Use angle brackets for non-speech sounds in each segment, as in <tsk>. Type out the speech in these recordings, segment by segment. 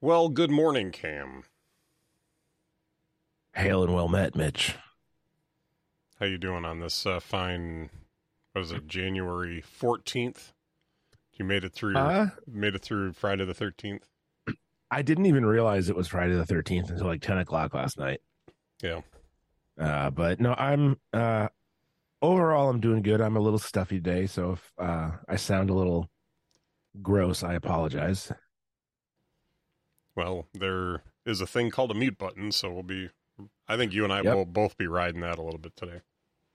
Well, good morning, Cam. Hail and well met, Mitch. How you doing on this uh, fine? What was it, January fourteenth? You made it through. Uh, made it through Friday the thirteenth. I didn't even realize it was Friday the 13th until like 10 o'clock last night. Yeah. Uh, but no, I'm, uh, overall, I'm doing good. I'm a little stuffy today. So if, uh, I sound a little gross, I apologize. Well, there is a thing called a mute button, so we'll be. I think you and I Yep. will both be riding that a little bit today.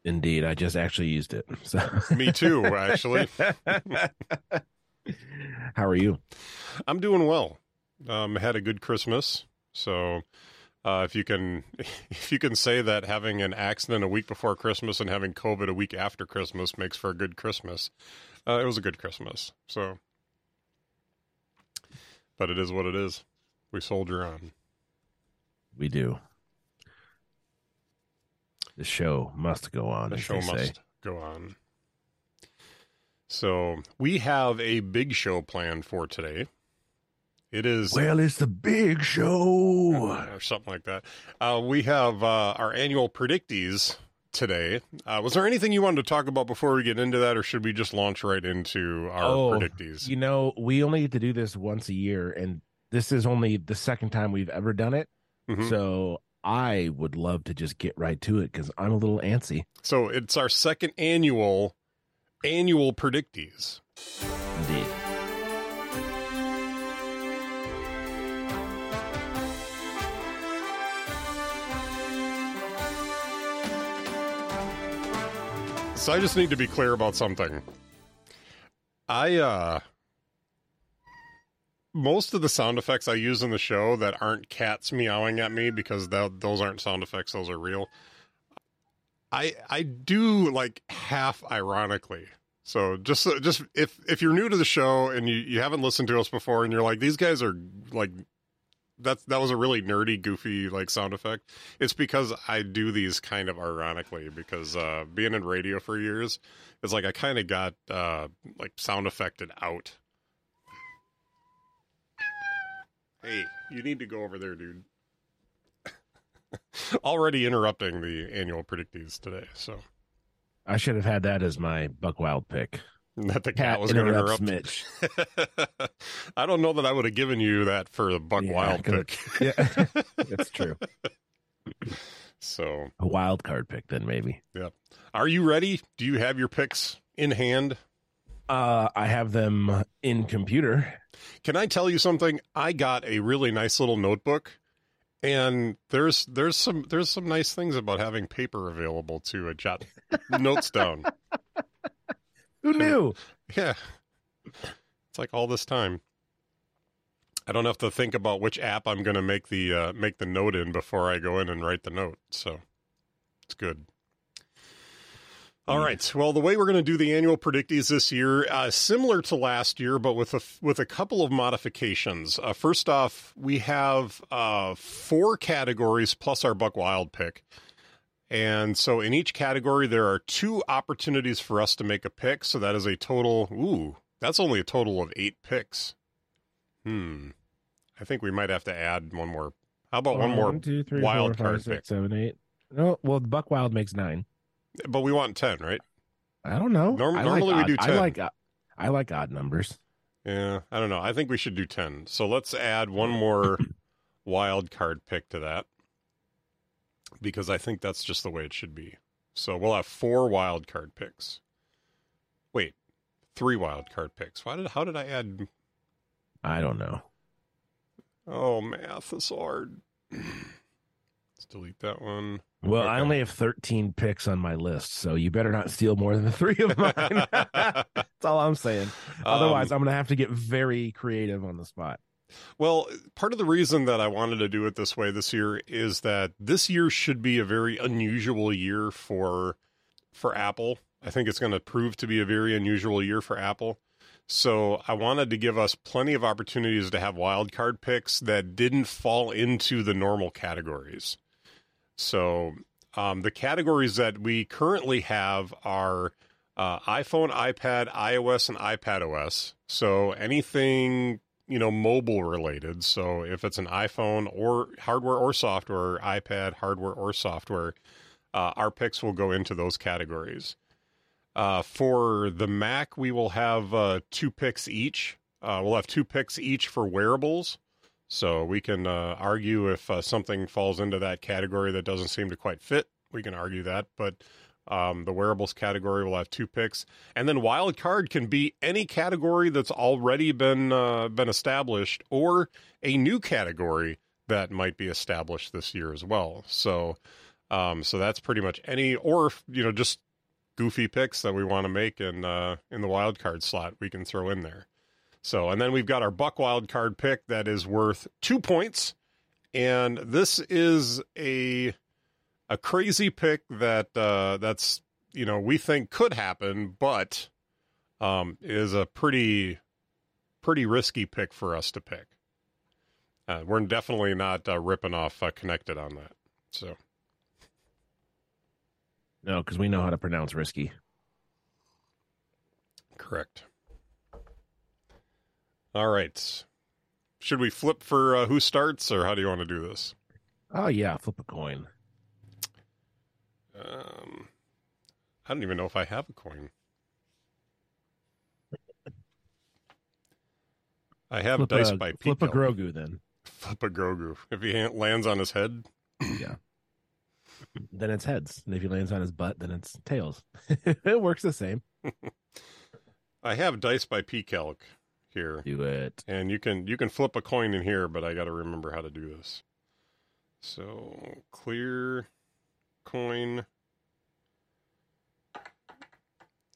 Indeed. I just actually used it. <laughs> So Me too, actually. <laughs> How are you? I'm doing well. Um, had a good Christmas, so uh, if you can, <laughs> if you can say that having an accident a week before Christmas and having COVID a week after Christmas makes for a good Christmas, uh, it was a good Christmas. So, but it is what it is. We soldier on. We do. The show must go on. The show they say. must go on. So we have a big show planned for today. It is Well, it's the big show. or something like that. Uh, we have uh, our annual predictees today. Uh, was there anything you wanted to talk about before we get into that, or should we just launch right into our Oh, predictees? You know, we only get to do this once a year, and this is only the second time we've ever done it. Mhm. So I would love to just get right to it because I'm a little antsy. So it's our second annual annual predictees. Indeed. So I just need to be clear about something. I uh most of the sound effects I use in the show that aren't cats meowing at me because tho- those aren't sound effects; those are real. I I do like half ironically. So just just if if you're new to the show and you you haven't listened to us before and you're like these guys are like that's that was a really nerdy goofy like sound effect it's because i do these kind of ironically because uh being in radio for years it's like i kind of got uh like sound affected out hey you need to go over there dude <laughs> already interrupting the annual predictees today so I should have had that as my Buck Wild pick. <laughs> that the cat Cat was going to interrupts interrupt Mitch. <laughs> i don't know that i would have given you that for the buck Yeah, wild 'cause pick Yeah, that's true. so A wild card pick, then maybe. Yeah. Are you ready do you have your picks in hand Uh, I have them in computer. Can I tell you something? I got a really nice little notebook, and there's there's some there's some nice things about having paper available to uh, jot <laughs> notes down. Who knew? Yeah, it's like all this time. I don't have to think about which app I'm going to make the uh, make the note in before I go in and write the note. So it's good. All right. Well, the way we're going to do the annual predictees this year, uh, similar to last year, but with a with a couple of modifications. Uh, first off, we have uh, four categories plus our Buck Wild pick, and so in each category there are two opportunities for us to make a pick. So that is a total. Ooh, that's only a total of eight picks. Hmm. I think we might have to add one more. How about one more? One, two, three, wild four, five, card six, pick. seven, eight. No, well, Buck Wild makes nine. But we want ten, right? I don't know. Norm- I normally we like do 10. I like I like odd numbers. Yeah, I don't know. I think we should do 10. So let's add one more <laughs> wild card pick to that because I think that's just the way it should be. So we'll have four wild card picks. Wait, three wild card picks. Why did how did I add I don't know. Oh, math is hard. <clears throat> Delete that one. Well, I only have 13 picks on my list, so you better not steal more than the <laughs> three of mine. <laughs> That's all I'm saying. Otherwise, Um, I'm going to have to get very creative on the spot. Well, part of the reason that I wanted to do it this way this year is that this year should be a very unusual year for for Apple. I think it's going to prove to be a very unusual year for Apple. So I wanted to give us plenty of opportunities to have wild card picks that didn't fall into the normal categories. So um, the categories that we currently have are uh, iPhone, iPad, iOS, and iPad OS. So anything you know, mobile related. So if it's an iPhone or hardware or software, iPad hardware or software, uh, our picks will go into those categories. Uh, for the Mac, we will have uh, two picks each. Uh, we'll have two picks each for wearables. So we can uh, argue if uh, something falls into that category that doesn't seem to quite fit. We can argue that. But um, the wearables category will have two picks, and then wild card can be any category that's already been uh, been established, or a new category that might be established this year as well. So, um, so that's pretty much any, or you know, just goofy picks that we want to make in uh, in the wild card slot we can throw in there. So, and then we've got our buck wild card pick that is worth two points, and this is a a crazy pick that uh, that's you know we think could happen, but um, is a pretty pretty risky pick for us to pick. Uh, we're definitely not uh, ripping off uh, Connected on that. So No, because we know how to pronounce risky. correct. All right. Should we flip for uh, who starts, or how do you want to do this? Oh yeah, flip a coin. Um, I don't even know if I have a coin. I have Flip dice a, by Pete. flip a Grogu then. Flip a Grogu. If he lands on his head, <clears throat> Yeah. then it's heads, and if he lands on his butt, then it's tails. <laughs> it works the same. <laughs> I have dice by PCalc here, Do it. and you can you can flip a coin in here, but I got to remember how to do this. So clear coin.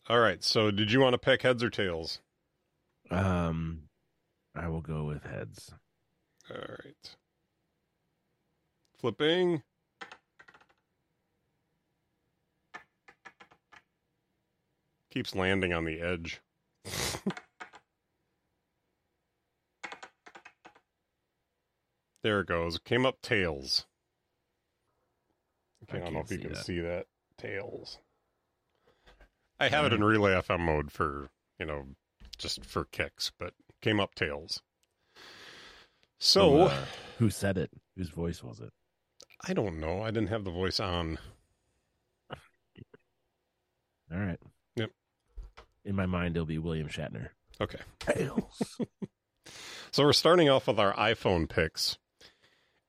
All right. So did you want to pick heads or tails? Um, I will go with heads. All right. Flipping. Keeps landing on the edge. <laughs> there it goes. Came up tails. Okay, I I, don't know if you can that. see that. Tails. I have it in Relay FM mode for, you know, just for kicks, but came up tails. So. Who, uh, who said it? Whose voice was it? I don't know. I didn't have the voice on. All right. Yep. In my mind, it'll be William Shatner. Okay. Tails. <laughs> So we're starting off with our iPhone picks.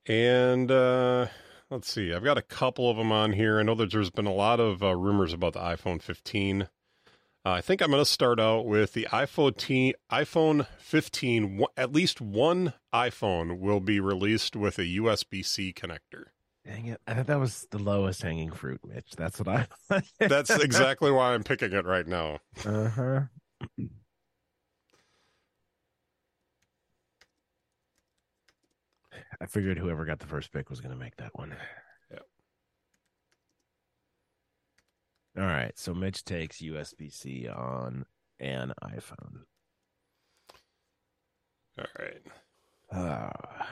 And uh, let's see. I've got a couple of them on here. I know that there's been a lot of uh, rumors about the iPhone 15. Uh, I think I'm going to start out with the iPhone, t- iPhone 15. One- At least one iPhone will be released with a USB C connector. Dang it! I thought that was the lowest hanging fruit, Mitch. That's what I. That's <laughs> exactly why I'm picking it right now. uh huh. I figured whoever got the first pick was going to make that one. Yep. All right, so Mitch takes USB C on an iPhone. All right. Uh,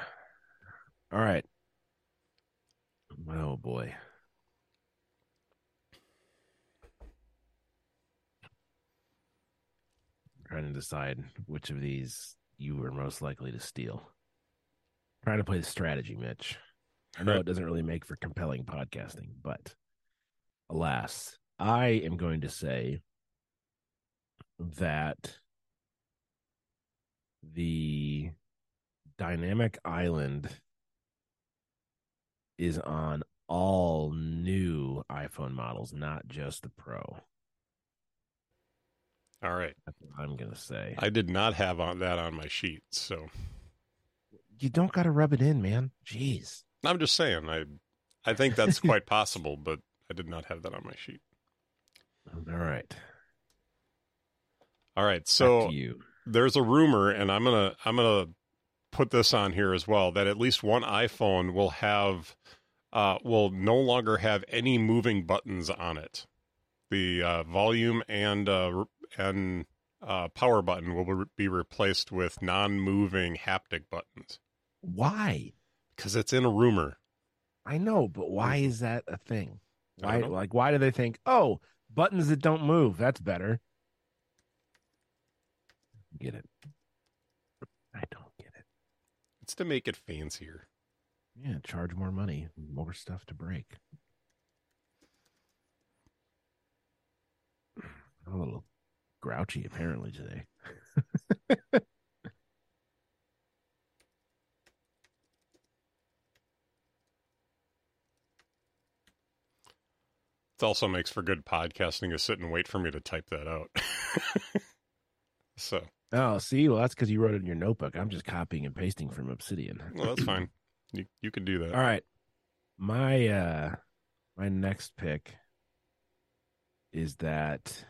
all right. Oh boy. trying to decide which of these you were most likely to steal. Trying to play the strategy, Mitch. I know it doesn't really make for compelling podcasting, but alas, I am going to say that the dynamic island is on all new iPhone models, not just the Pro. All right. That's what I'm going to say. I did not have on that on my sheet, so you don't got to rub it in, man. Jeez. I'm just saying. I I think that's quite possible, but I did not have that on my sheet. All right. All right, so you. there's a rumor, and I'm gonna I'm gonna put this on here as well that at least one iPhone will have uh, will no longer have any moving buttons on it. The uh, volume and uh, and uh, power button will be replaced with non-moving haptic buttons Why? because it's in a rumor. I know, but why mm-hmm. is that a thing? Why like why do they think, "Oh, buttons that don't move, that's better." Get it. I don't get it. It's to make it fancier. Yeah, charge more money, more stuff to break. I'm a little grouchy apparently today. <laughs> It also makes for good podcasting to sit and wait for me to type that out. <laughs> so, Oh, see, well, that's because you wrote it in your notebook. I'm just copying and pasting from Obsidian. well, that's fine. You you can do that. All right, my uh, my next pick is that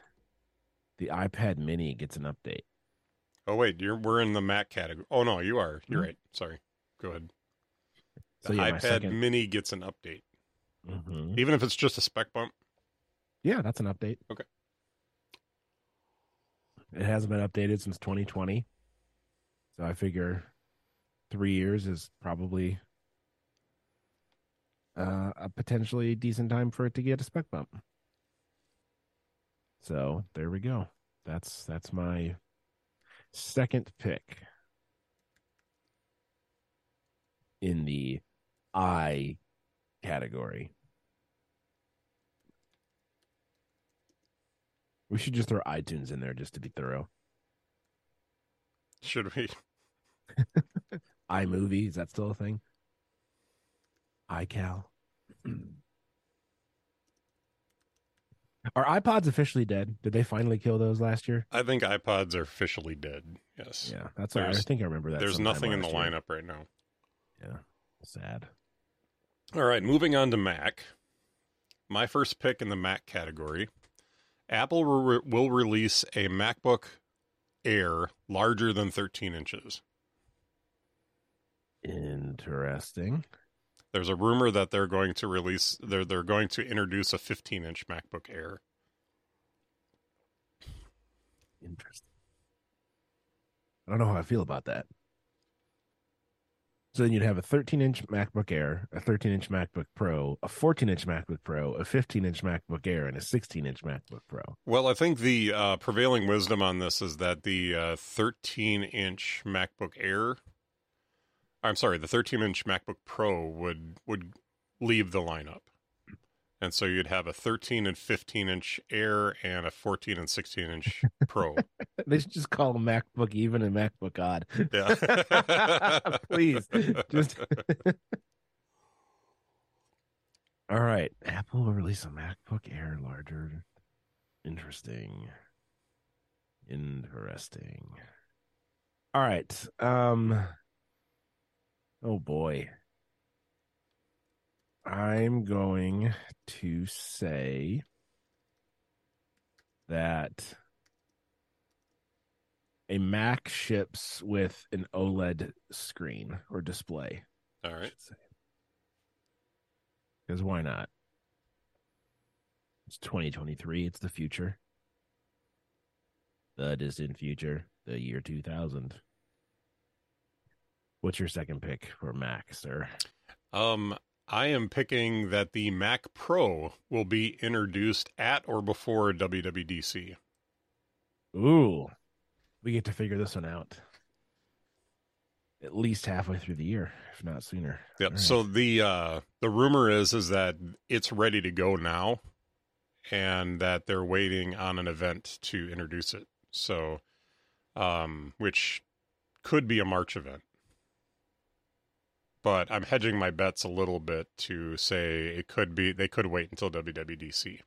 the iPad Mini gets an update. Oh wait, you're we're in the Mac category. Oh no, you are. You're Mhm. right. Sorry. Go ahead. The So yeah, iPad second- Mini gets an update, Mhm. even if it's just a spec bump. Yeah, that's an update. Okay. It hasn't been updated since 2020. So I figure three years is probably uh, a potentially decent time for it to get a spec bump. So there we go. That's that's my second pick in the I category. We should just throw iTunes in there just to be thorough. Should we? <laughs> iMovie, is that still a thing? iCal. <clears throat> Are iPods officially dead? Did they finally kill those last year? I think iPods are officially dead. Yes. Yeah, that's what I think I remember that. There's nothing in the year. lineup right now. Yeah, sad. All right, moving on to Mac. My first pick in the Mac category. Apple re- will release a MacBook Air larger than 13 inches. Interesting. There's a rumor that they're going to release they're they're going to introduce a 15 inch MacBook Air. Interesting. I don't know how I feel about that. So then you'd have a 13 inch MacBook Air, a 13 inch MacBook Pro, a 14 inch MacBook Pro, a 15 inch MacBook Air, and a 16 inch MacBook Pro. Well, I think the uh, prevailing wisdom on this is that the uh, 13 inch MacBook Air, I'm sorry, the 13 inch MacBook Pro would would leave the lineup, and so you'd have a 13 and 15 inch Air and a 14 and 16 inch Pro. <laughs> They should just call them MacBook Even and MacBook Odd. Yeah, <laughs> Please, just. <laughs> All right, Apple will release a MacBook Air larger. Interesting. Interesting. All right. Um. Oh boy. I'm going to say that a Mac ships with an OLED screen or display. All right. Because why not? It's 2023. It's the future. The distant future. The year 2000. What's your second pick for Mac, sir? Um, I am picking that the Mac Pro will be introduced at or before WWDC. Ooh, we get to figure this one out. At least halfway through the year, if not sooner. Yep. Right. So the uh the rumor is is that it's ready to go now and that they're waiting on an event to introduce it. So um which could be a March event. But I'm hedging my bets a little bit to say it could be they could wait until WWDC.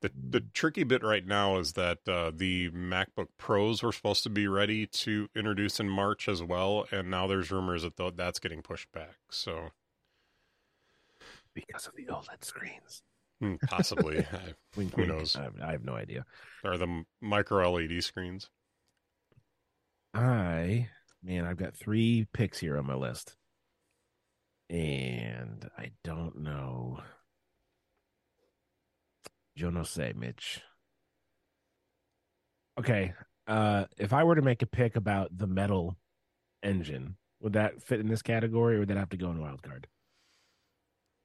The the tricky bit right now is that uh, the MacBook Pros were supposed to be ready to introduce in March as well, and now there's rumors that th- that's getting pushed back. So because of the OLED screens. hmm, possibly, <laughs> I- Wink, Who wink. knows? I have, I have no idea. are the micro LED screens. I man, I've got three picks here on my list, and I don't know. Yo no sé, Mitch. Okay, uh, if I were to make a pick about the metal engine, would that fit in this category, or would that have to go in wild card?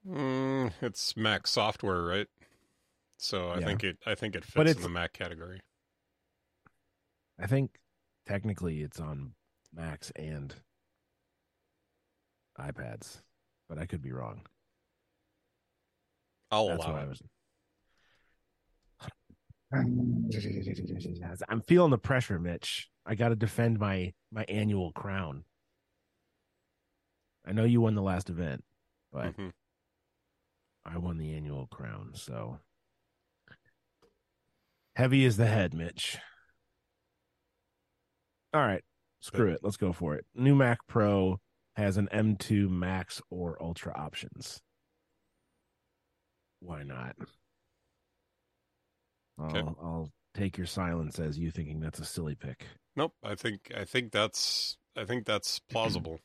Mm, it's Mac software, right? So I Yeah. think it I think it fits in the Mac category. I think technically it's on Macs and iPads, but I could be wrong. I'll That's allow what I it. was. I'm feeling the pressure, Mitch. I got to defend my my annual crown. I know you won the last event, but Mhm. I won the annual crown. So heavy is the head, Mitch. All right, screw it. Let's go for it. New Mac Pro has an M2 Max or Ultra options. Why not? I'll, I'll take your silence as you thinking that's a silly pick. Nope. I think I think that's I think that's <clears throat> plausible.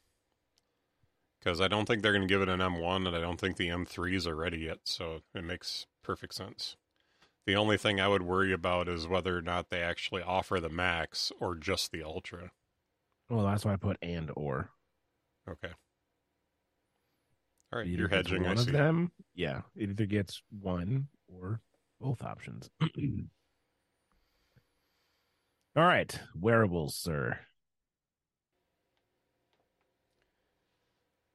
Because I don't think they're going to give it an M1, and I don't think the M3s are ready yet. So it makes perfect sense. The only thing I would worry about is whether or not they actually offer the Max or just the Ultra. Well, that's why I put and or. Okay. All right, either you're hedging. I One of see. them, yeah, it either gets one or both options. <clears throat> All right, wearables, sir.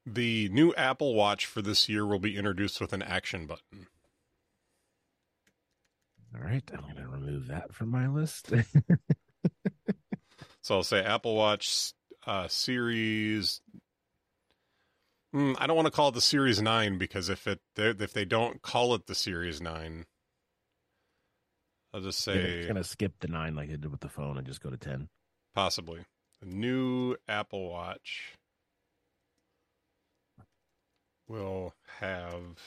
The new Apple Watch for this year will be introduced with an action button. All right, I'm going to remove that from my list. <laughs> So I'll say Apple Watch uh, Series. Hmm, I don't want to call it the Series Nine because if it if they don't call it the Series Nine, I'll just say it's going to skip the nine like I did with the phone and just go to ten. possibly the new Apple Watch will have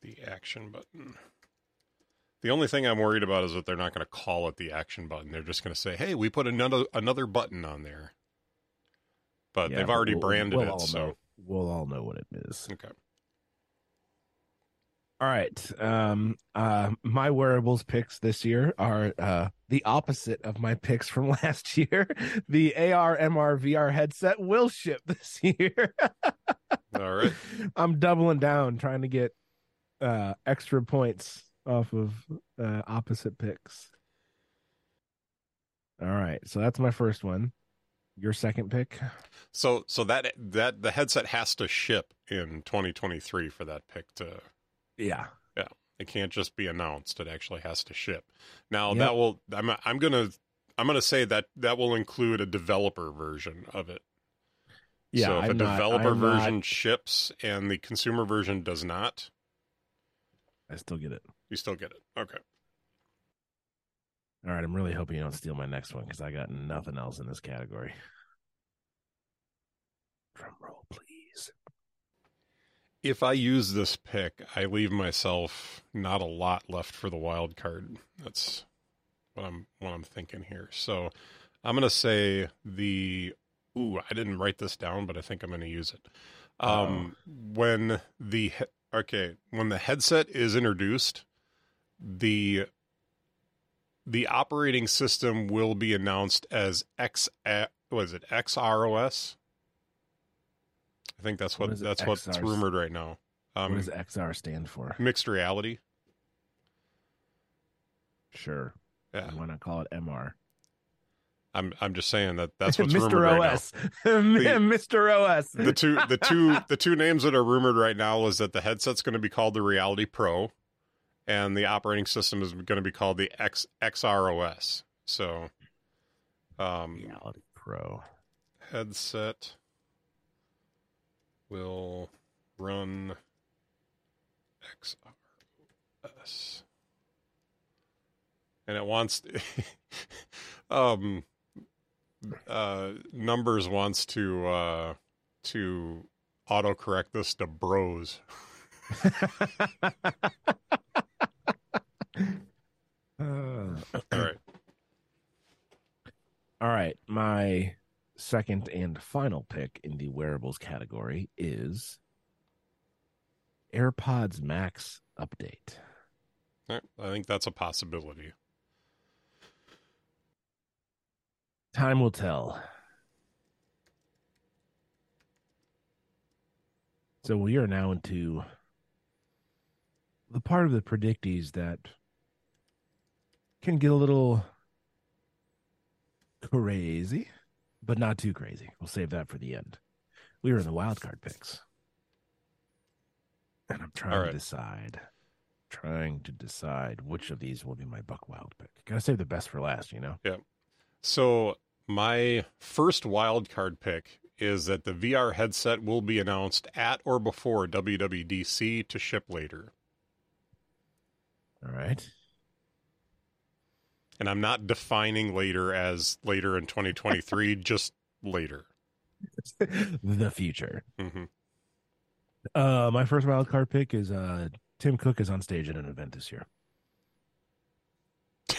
the action button. The only thing I'm worried about is that they're not going to call it the action button. They're just going to say, "Hey, we put another another button on there." But Yeah, they've already we'll- branded we'll it, so know. we'll all know what it is. okay. All right. Um uh my wearables picks this year are uh the opposite of my picks from <laughs> last year. The AR MR VR headset will ship <laughs> this year. All right. <laughs> I'm doubling down trying to get uh extra points off of uh opposite picks. All right. So that's my first one. Your second pick? So so that that the headset has to ship in 2023 for that pick to Yeah. Yeah. It can't just be announced. It actually has to ship. Now Yep. that will I'm I'm gonna I'm gonna say that that will include a developer version of it. Yeah. so if I'm a developer not- version ships and the consumer version does not, I still get it. You still get it. Okay. All right, I'm really hoping you don't steal my next one because I got nothing else in this category. Drum roll, please. If I use this pick, I leave myself not a lot left for the wild card. That's what I'm what I'm thinking here. So I'm gonna say the ooh, I didn't write this down, but I think I'm gonna use it. Um when the okay, when the headset is introduced, the the operating system will be announced as X was it XROS? I think that's What what, that's what's XRs? rumored right now. Um, what does XR stand for? mixed reality. Sure. Yeah, Why not call it MR? I'm I'm just saying that that's <laughs> what's Mr. rumored right OS. Mr. OS. The two the <laughs> two the two names that are rumored right now is that the headset's going to be called the Reality Pro, and the operating system is going to be called the X XROS. So, um, Reality Pro. headset will run XROS, And it wants <laughs> um uh numbers wants to uh to autocorrect this to bros. <laughs> <laughs> All right. <clears throat> All right. My second and final pick in the wearables category is AirPods Max update. Right. I think that's a possibility. Time will tell. So we are now into the part of the predictees that can get a little crazy, but not too crazy. We'll save that for the end. We were in the wild card picks. And I'm trying right. to decide. Trying to decide which of these will be my Buck Wild pick. Gotta save the best for last, you know? Yeah. So my first wild card pick is that the VR headset will be announced at or before WWDC to ship later. All right. And I'm not defining later as later in 2023, <laughs> just later. the future. hmm Uh my first wild card pick is uh Tim Cook is on stage at an event this year. <laughs>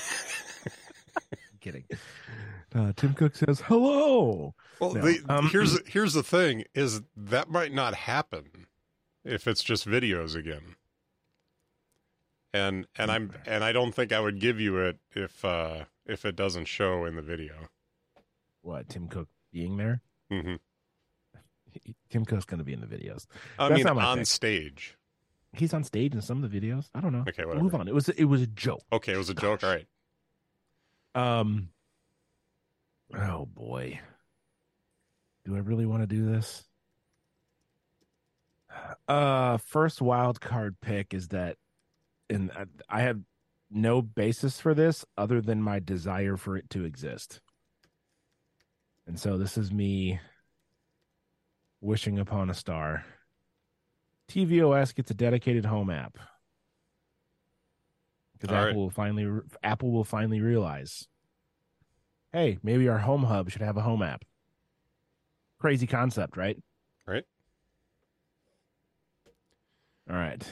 kidding. Uh, Tim Cook says hello. Well, No, the, um, here's here's the thing: is that might not happen if it's just videos again. And and I'm and I don't think I would give you it if uh if it doesn't show in the video. What Tim Cook being there? hmm <laughs> Tim Cook's going to be in the videos. I That's mean, on pick. stage. He's on stage in some of the videos. I don't know. Okay, whatever. Move on. It was it was a joke. Okay, it was a joke. All right. Um. Oh boy. Do I really want to do this? Uh, first wild card pick is that, and I- I have no basis for this other than my desire for it to exist. And so this is me wishing upon a star. TVOS gets a dedicated home app because Apple right. will finally Apple will finally realize, hey, maybe our home hub should have a home app. Crazy concept, right? Right. All right.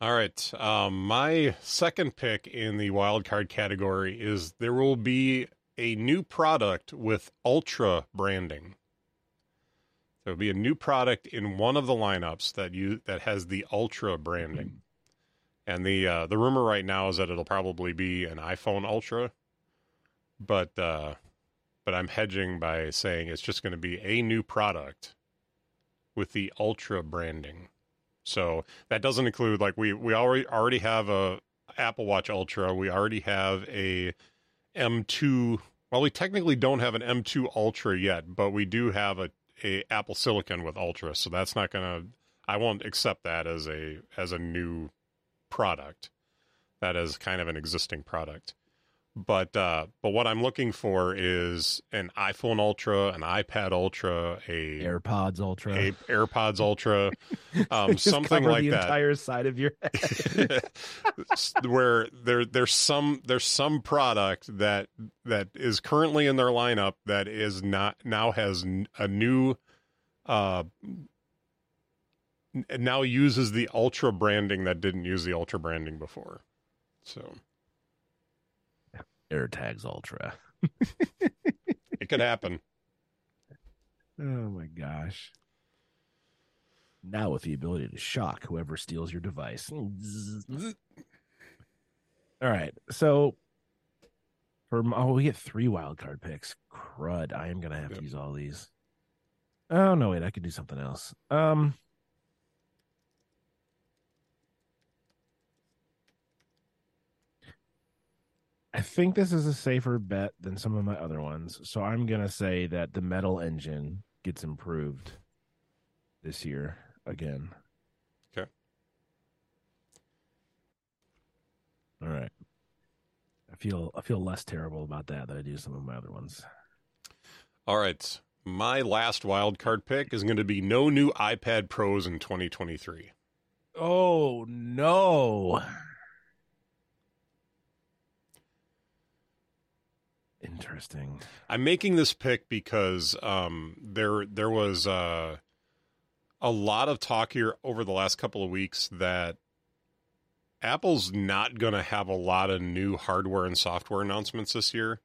All right. Um, my second pick in the wild card category is there will be a new product with Ultra branding. There will be a new product in one of the lineups that you that has the Ultra branding, and the uh, the rumor right now is that it'll probably be an iPhone Ultra, but uh, but I'm hedging by saying it's just going to be a new product with the Ultra branding. So that doesn't include like we we already already have a Apple Watch Ultra. We already have a M2. Well, we technically don't have an M2 Ultra yet, but we do have a a Apple Silicon with Ultra. So that's not gonna. I won't accept that as a as a new product. That is kind of an existing product. But uh, but what I'm looking for is an iPhone Ultra, an iPad Ultra, a AirPods Ultra. a AirPods Ultra, <laughs> um, something like the that. entire side of your <laughs> head. where there there's some there's some product that that is currently in their lineup that is not now has a new uh now uses the ultra branding that didn't use the ultra branding before so AirTags Ultra. <laughs> it could happen Oh my gosh. Now with the ability to shock whoever steals your device. All right. So for oh, we get three wild card picks. Crud. I am gonna have Yep. to use all these. Oh no, wait, I could do something else. Um I think this is a safer bet than some of my other ones. So I'm going to say that the metal engine gets improved this year again. Okay. All right. I feel I feel less terrible about that than I do some of my other ones. all right my last wild card pick is going to be no new ipad pros in 2023 Oh no. Interesting. I'm making this pick because um, there there was uh, a lot of talk here over the last couple of weeks that Apple's not going to have a lot of new hardware and software announcements this year.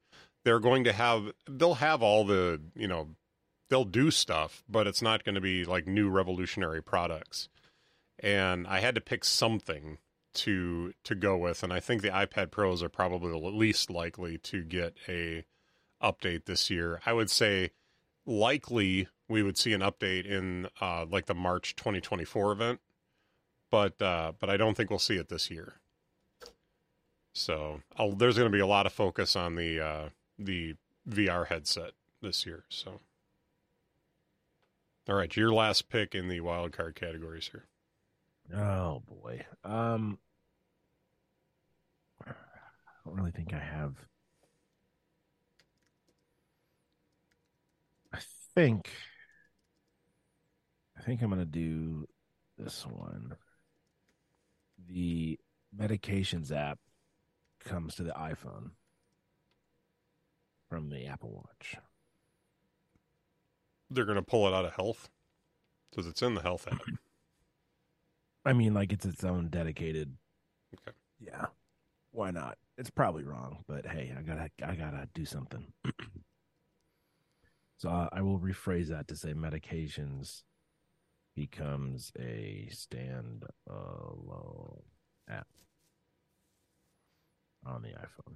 They're going to have they'll have all the you know they'll do stuff, but it's not going to be like new revolutionary products. And I had to pick something to to go with, and I think the iPad Pros are probably the least likely to get a update this year. I would say likely we would see an update in uh, like the March 2024 event, but uh, but I don't think we'll see it this year. So I'll, there's going to be a lot of focus on the uh, the VR headset this year. So, all right, your last pick in the wild card categories here. Oh boy. Um I don't really think I have I think I think I'm gonna do this one. The medications app comes to the iPhone from the Apple Watch. They're going to pull it out of health because it's in the health app. <laughs> I mean, like it's its own dedicated. Okay. Yeah. Why not? It's probably wrong, but hey, I gotta, I gotta do something. <clears throat> so uh, I will rephrase that to say medications becomes a standalone app on the iPhone.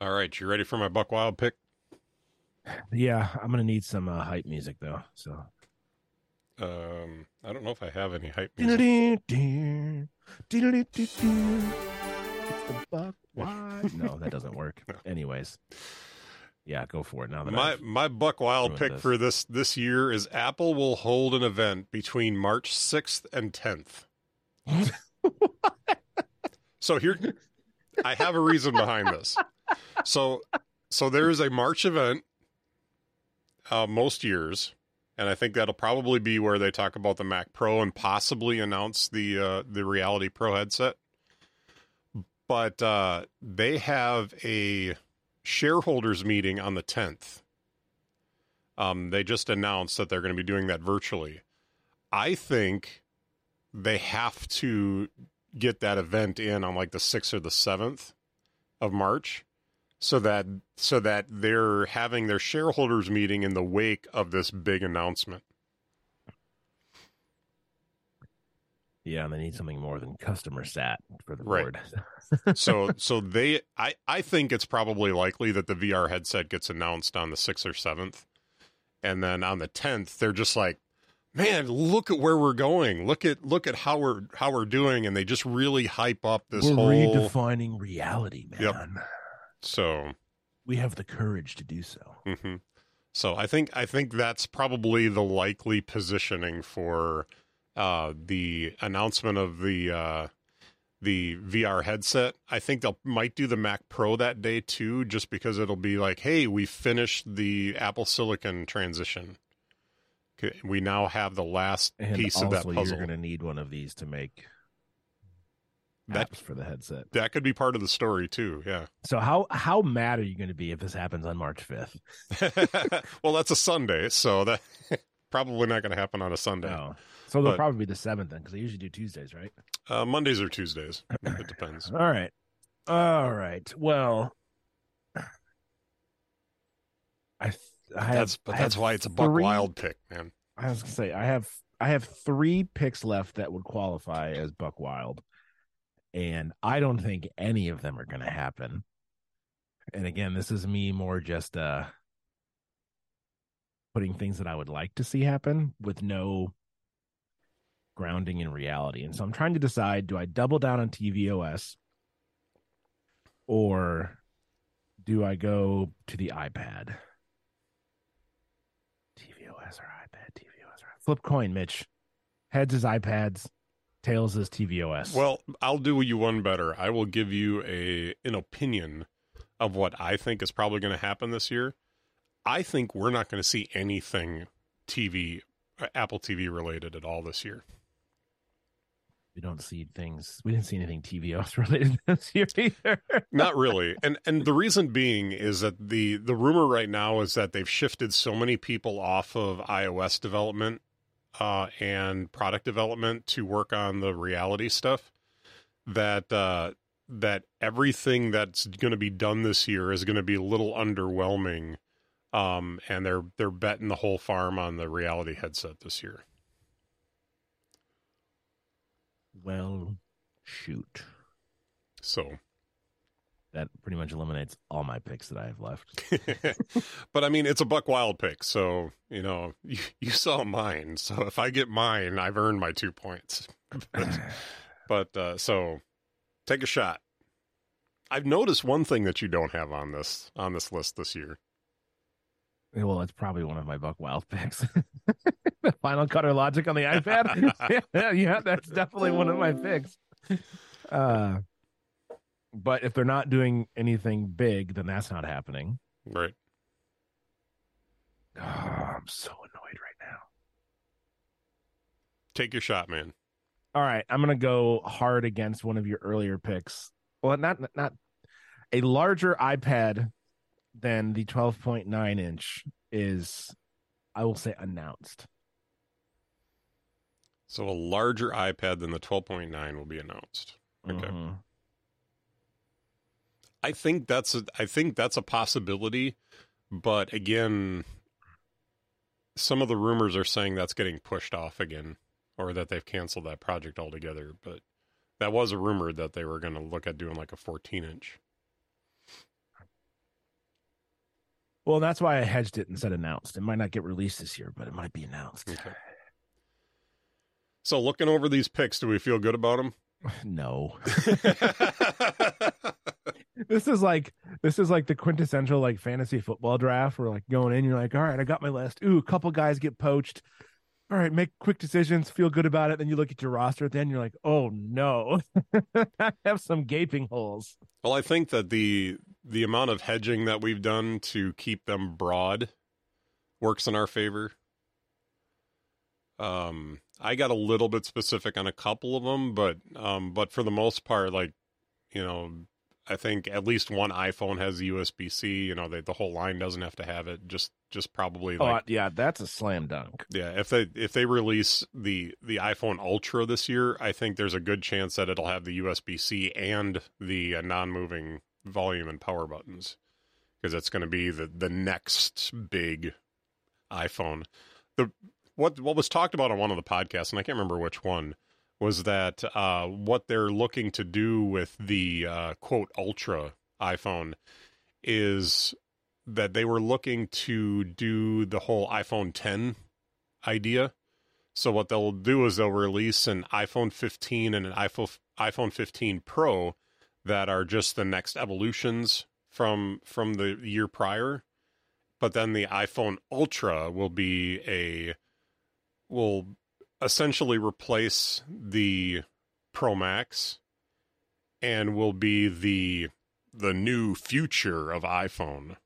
All right, you ready for my Buck Wild pick? <sighs> Yeah, I'm gonna need some uh, hype music though. So Um, I don't know if I have any hype music. It's the Buck Wild. No, that doesn't work. <laughs> No. Anyways, yeah, go for it. Now that My I've- my Buck Wild pick this. for this this year is Apple will hold an event between March 6th and 10th. <laughs> So here I have a reason behind this. So so there is a March event uh, most years and I think that'll probably be where they talk about the Mac Pro and possibly announce the uh, the Reality Pro headset. But uh, they have a shareholders meeting on the 10th. Um, they just announced that they're going to be doing that virtually. I think they have to get that event in on like the 6th or the 7th of March so that so that they're having their shareholders meeting in the wake of this big announcement. yeah, and they need something more than customer sat for the Right. board. <laughs> <laughs> So so they I I think it's probably likely that the VR headset gets announced on the 6th or 7th. And then on the 10th they're just like, "Man, look at where we're going. Look at look at how we're how we're doing." And they just really hype up this We're whole redefining reality, man. Yep. So We have the courage to do so. hmm So I think I think that's probably the likely positioning for uh, the announcement of the uh, the VR headset. I think they'll might do the Mac Pro that day too, just because it'll be like, hey, we finished the Apple Silicon transition. We now have the last And piece of that puzzle. you're going to need one of these to make That- apps for the headset. That could be part of the story too. Yeah. So how how mad are you going to be if this happens on March fifth? <laughs> well, that's a Sunday, so that <laughs> probably not going to happen on a Sunday. No. So they'll But- probably be the seventh then, because they usually do Tuesdays, right? Uh, Mondays or Tuesdays. <clears throat> It depends. All right. All right. Well, I th- I have, that's but that's have why it's a buck three- wild pick, man. I was gonna say I have I have three picks left that would qualify as Buck Wild, and I don't think any of them are going to happen. And again, this is me more just uh putting things that I would like to see happen with no grounding in reality. And so I'm trying to decide: do I double down on TVOS, or do I go to the iPad? TVOS or iPad? TVOS or iPad. flip coin, Mitch. Heads is iPads, tails is TVOS. Well, I'll do you one better. I will give you a an opinion of what I think is probably going to happen this year. I think we're not going to see anything TV, uh, Apple TV related at all this year. we don't see things. We didn't see anything TVOS <laughs> related this year either. Not really. And and the reason being is that the the rumor right now is that they've shifted so many people off of iOS development uh, and product development to work on the reality stuff that uh, that everything that's going to be done this year is going to be a little underwhelming. Um, and they're they're betting the whole farm on the reality headset this year. well, shoot. So That pretty much eliminates all my picks that I have left. <laughs> but I mean, it's a Buck Wild pick, so you know <laughs> you, you saw mine. So if I get mine, I've earned my two points. <sighs> but uh, so take a shot. I've noticed one thing that you don't have on this on this list this year. Well, it's probably one of my Buck Wild picks. <laughs> Final Cut or Logic on the iPad. yeah, yeah, that's definitely one of my picks. Uh, but if they're not doing anything big, then that's not happening. Right. Oh, I'm so annoyed right now. Take your shot, man. All right, I'm gonna go hard against one of your earlier picks. Well, not not a larger iPad than the 12.9 inch is, I will say, announced. So a larger iPad than the 12.9 will be announced. Okay. Mhm. I think that's a, I think that's a possibility, but again, some of the rumors are saying that's getting pushed off again, or that they've canceled that project altogether. But that was a rumor that they were going to look at doing like a 14 inch. Well, that's why I hedged it and said announced. It might not get released this year, but it might be announced. Okay. So looking over these picks, do we feel good about them? <laughs> No. <laughs> <laughs> this is like this is like the quintessential like fantasy football draft where like going in, you're like, all right, I got my list. Ooh, a couple guys get poached. All right, make quick decisions, feel good about it. Then you look at your roster at the end, you're like, oh no. <laughs> I have some gaping holes. Well, I think that the the amount of hedging that we've done to keep them broad works in our favor. Um, I got a little bit specific on a couple of them, but um, but for the most part, like you know, I think at least one iPhone has USB C. You know, they, the whole line doesn't have to have it. Just just probably like oh, yeah, that's a slam dunk. yeah, if they if they release the the iPhone Ultra this year, I think there's a good chance that it'll have the USB C and the uh, non-moving volume and power buttons because that's going to be the the next big iPhone. The what what was talked about on one of the podcasts, and I can't remember which one, was that uh, what they're looking to do with the uh, quote Ultra iPhone is that they were looking to do the whole iPhone 10 idea. So what they'll do is they'll release an iPhone 15 and an iPhone iPhone 15 Pro that are just the next evolutions from from the year prior. But then the iPhone Ultra will be a will essentially replace the Pro Max and will be the the new future of iPhone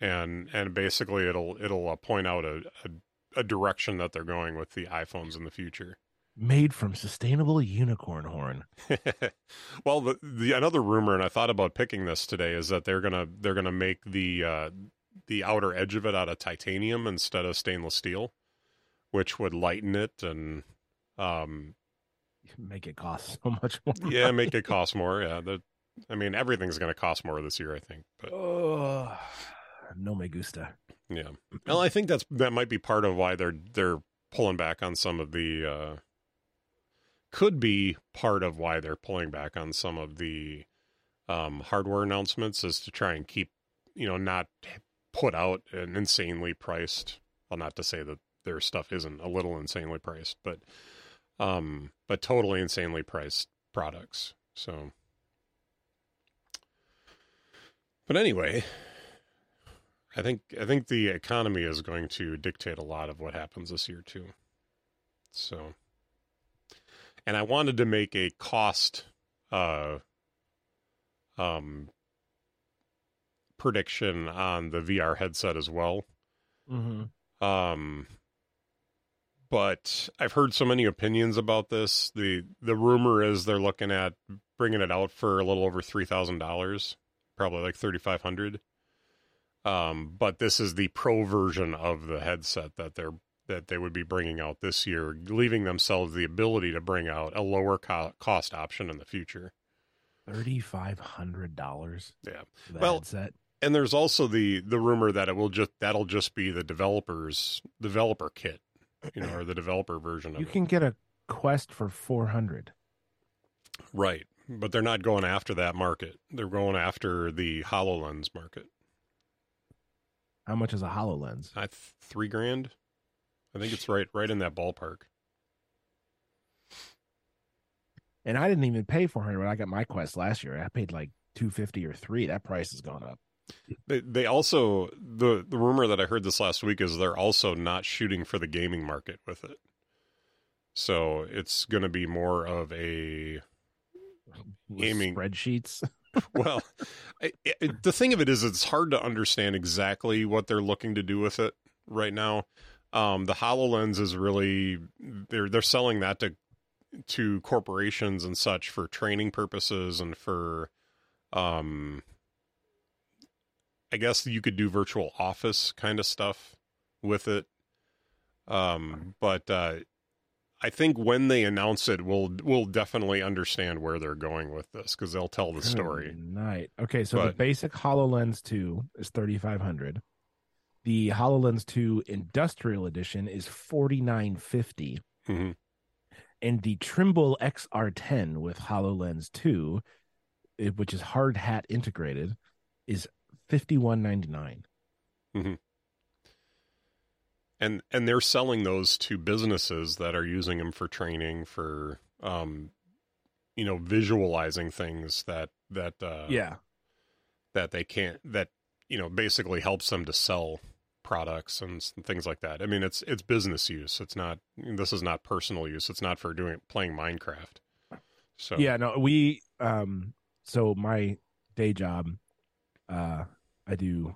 and and basically it'll it'll uh, point out a, a a direction that they're going with the iPhones in the future. Made from sustainable unicorn horn. <laughs> well, the, the another rumor, and I thought about picking this today, is that they're gonna they're gonna make the uh, the outer edge of it out of titanium instead of stainless steel, which would lighten it and um Make it cost <laughs> so much more. yeah make it <laughs> cost more. Yeah, the, I mean everything's gonna cost more this year, I think. But Oh, no me gusta. Yeah. Well, I think that's that might be part of why they're they're pulling back on some of the uh could be part of why they're pulling back on some of the um hardware announcements is to try and keep, you know, not put out an insanely priced, well not to say that their stuff isn't a little insanely priced, but um but totally insanely priced products. So But anyway, I think I think the economy is going to dictate a lot of what happens this year too. So, and I wanted to make a cost uh, um, prediction on the VR headset as well. Mm-hmm. Um, but I've heard so many opinions about this. the The rumor is they're looking at bringing it out for a little over three thousand dollars, probably like thirty five hundred. Um, but this is the pro version of the headset that they're that they would be bringing out this year, leaving themselves the ability to bring out a lower co- cost option in the future. Thirty five hundred dollars. Yeah. Well, headset. And there's also the the rumor that it will just that'll just be the developers developer kit, you know, or the developer version of You it. can get a Quest for four hundred. Right. But they're not going after that market. They're going after the HoloLens market. How much is a HoloLens? I th- three grand. I think it's right right in that ballpark. And I didn't even pay four hundred when I got my Quest last year. I paid like two fifty or three. That price has gone up. They they also the the rumor that I heard this last week is they're also not shooting for the gaming market with it. So it's going to be more of a With Gaming. spreadsheets. <laughs> well, it, the thing of it is, it's hard to understand exactly what they're looking to do with it right now. Um, the HoloLens is really they're they're selling that to to corporations and such for training purposes and for, um, I guess you could do virtual office kind of stuff with it. Um, but uh, I think when they announce it, we'll we'll definitely understand where they're going with this because they'll tell the story. Good Night. Okay, so the basic HoloLens 2 is 3500. The HoloLens 2 Industrial Edition is 4950 Mhm. and the Trimble XR10 with HoloLens 2, eh, which is hard hat integrated, is 5199. and and they're selling those to businesses that are using them for training for um you know visualizing things that that uh yeah. that they can't that you know basically helps them to sell products and things like that. I mean it's it's business use. It's not this is not personal use. It's not for doing playing minecraft. So Yeah, no, we um so my day job uh I do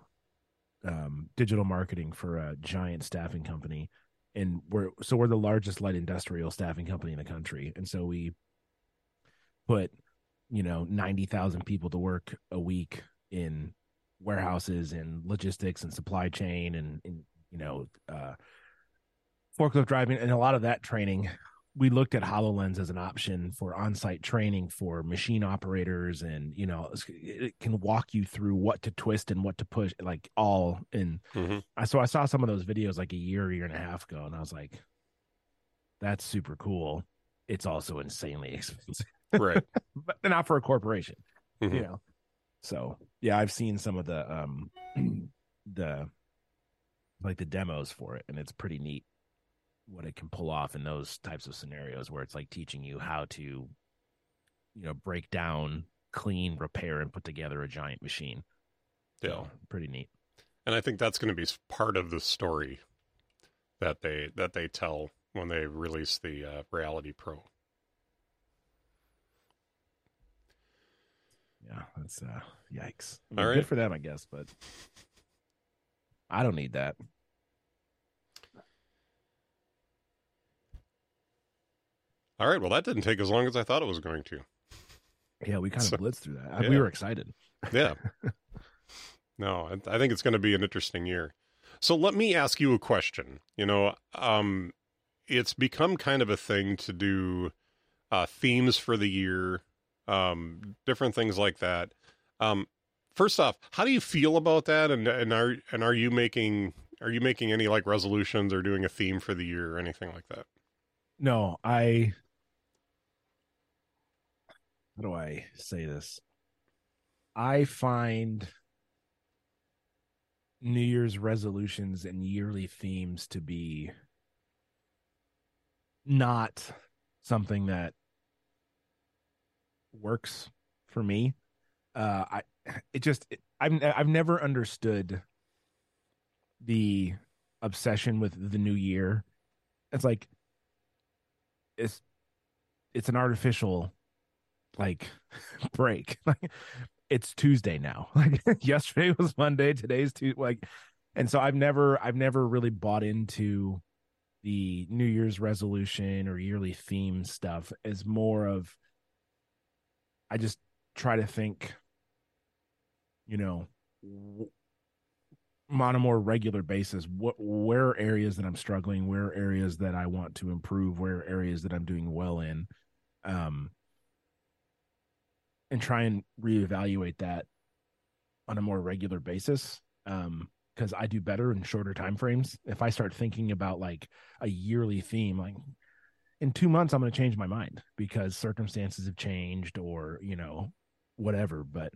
um digital marketing for a giant staffing company. And we're so we're the largest light industrial staffing company in the country. And so we put you know 90,000 people to work a week in warehouses and logistics and supply chain and, and you know uh forklift driving and a lot of that training we looked at HoloLens as an option for on-site training for machine operators and you know it can walk you through what to twist and what to push like all in. Mhm. I so I saw some of those videos like a year year and a half ago and I was like that's super cool. It's also insanely expensive. Right. <laughs> But not for a corporation Mhm. you know? So yeah I've seen some of the um <clears throat> the like the demos for it and it's pretty neat what it can pull off in those types of scenarios where it's like teaching you how to you know break down clean repair and put together a giant machine. Yeah. so pretty neat. And i think that's going to be part of the story that they that they tell when they release the uh, reality pro. Yeah that's uh yikes. I mean, right. good for them i guess but i don't need that all right well that didn't take as long as i thought it was going to yeah we kind of So- blitzed through that yeah. we were excited Yeah. <laughs> no, I, I think it's going to be an interesting year. So let me ask you a question. You know, um, it's become kind of a thing to do uh, themes for the year, um, different things like that. Um, first off, how do you feel about that? And and are and are you making are you making any like resolutions or doing a theme for the year or anything like that? No, I. How do I say this? I find New Year's resolutions and yearly themes to be not something that works for me. Uh, I it just it, I've I've never understood the obsession with the new year. It's like it's it's an artificial like <laughs> break. <laughs> Like it's Tuesday now. <laughs> Like yesterday was Monday, today's Tuesday. Like, and so I've never I've never really bought into the New Year's resolution or yearly theme stuff. As more of I just try to think, you know, on a more regular basis what where are areas that i'm struggling where are areas that i want to improve where are areas that i'm doing well in um and try and reevaluate that on a more regular basis um because i do better in shorter time frames if i start thinking about like a yearly theme like in two months i'm going to change my mind because circumstances have changed or you know whatever but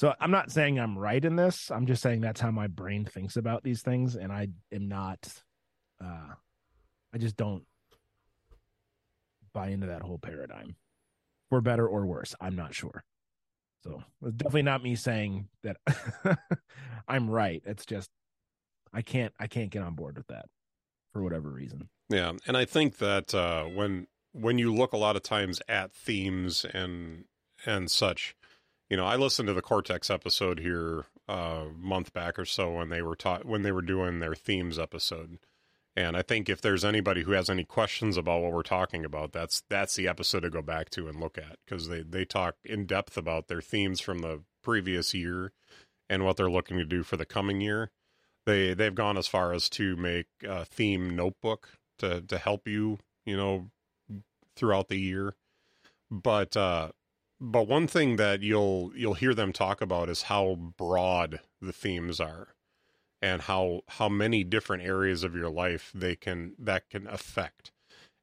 so I'm not saying I'm right in this. I'm just saying that's how my brain thinks about these things, and I am not. Uh, I just don't buy into that whole paradigm, for better or worse. I'm not sure. So it's definitely not me saying that <laughs> I'm right. It's just I can't I can't get on board with that for whatever reason. Yeah, and I think that uh, when when you look a lot of times at themes and and such, you know, I listened to the Cortex episode here uh, a month back or so when they were taught when they were doing their themes episode. And I think if there's anybody who has any questions about what we're talking about, that's that's the episode to go back to and look at because they they talk in depth about their themes from the previous year and what they're looking to do for the coming year. They they've gone as far as to make a theme notebook to to help you, you know, throughout the year. But uh but one thing that you'll you'll hear them talk about is how broad the themes are and how how many different areas of your life they can that can affect.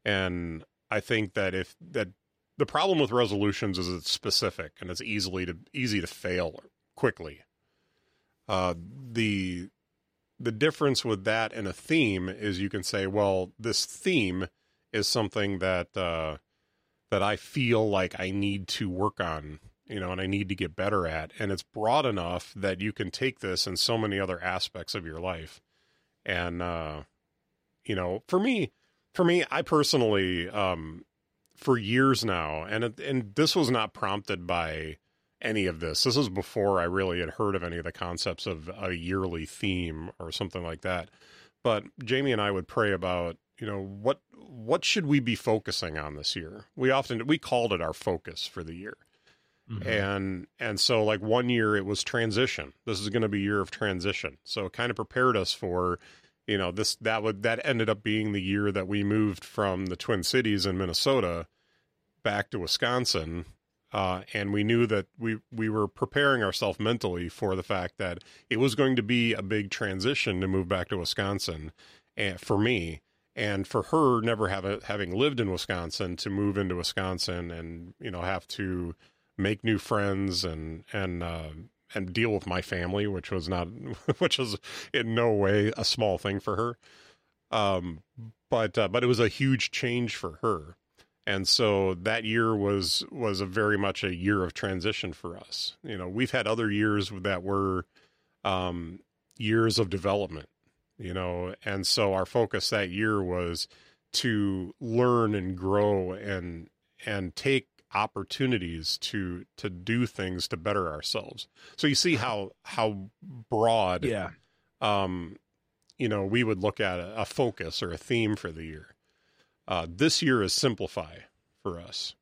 And I think that if that the problem with resolutions is it's specific and it's easily to easy to fail quickly. Uh, the the difference with that and a theme is you can say, well, this theme is something that uh, that I feel like I need to work on, you know, and I need to get better at, and it's broad enough that you can take this in so many other aspects of your life, and uh, you know, for me, for me, I personally, um, for years now, and and this was not prompted by any of this. This was before I really had heard of any of the concepts of a yearly theme or something like that. But Jamie and I would pray about, you know, what what should we be focusing on this year? We often we called it our focus for the year. Mm-hmm. And and so like one year it was transition. This is going to be year of transition. So it kind of prepared us for you know this that would that ended up being the year that we moved from the Twin Cities in Minnesota back to Wisconsin uh, and we knew that we we were preparing ourselves mentally for the fact that it was going to be a big transition to move back to Wisconsin, and for me, and for her never have a, having lived in Wisconsin to move into Wisconsin and you know have to make new friends and and uh, and deal with my family, which was not <laughs> which was in no way a small thing for her. Um, but uh, but it was a huge change for her and so that year was was a very much a year of transition for us you know we've had other years that were um, years of development you know and so our focus that year was to learn and grow and and take opportunities to to do things to better ourselves so you see how how broad yeah um you know we would look at a, a focus or a theme for the year uh, this year is simplify for us.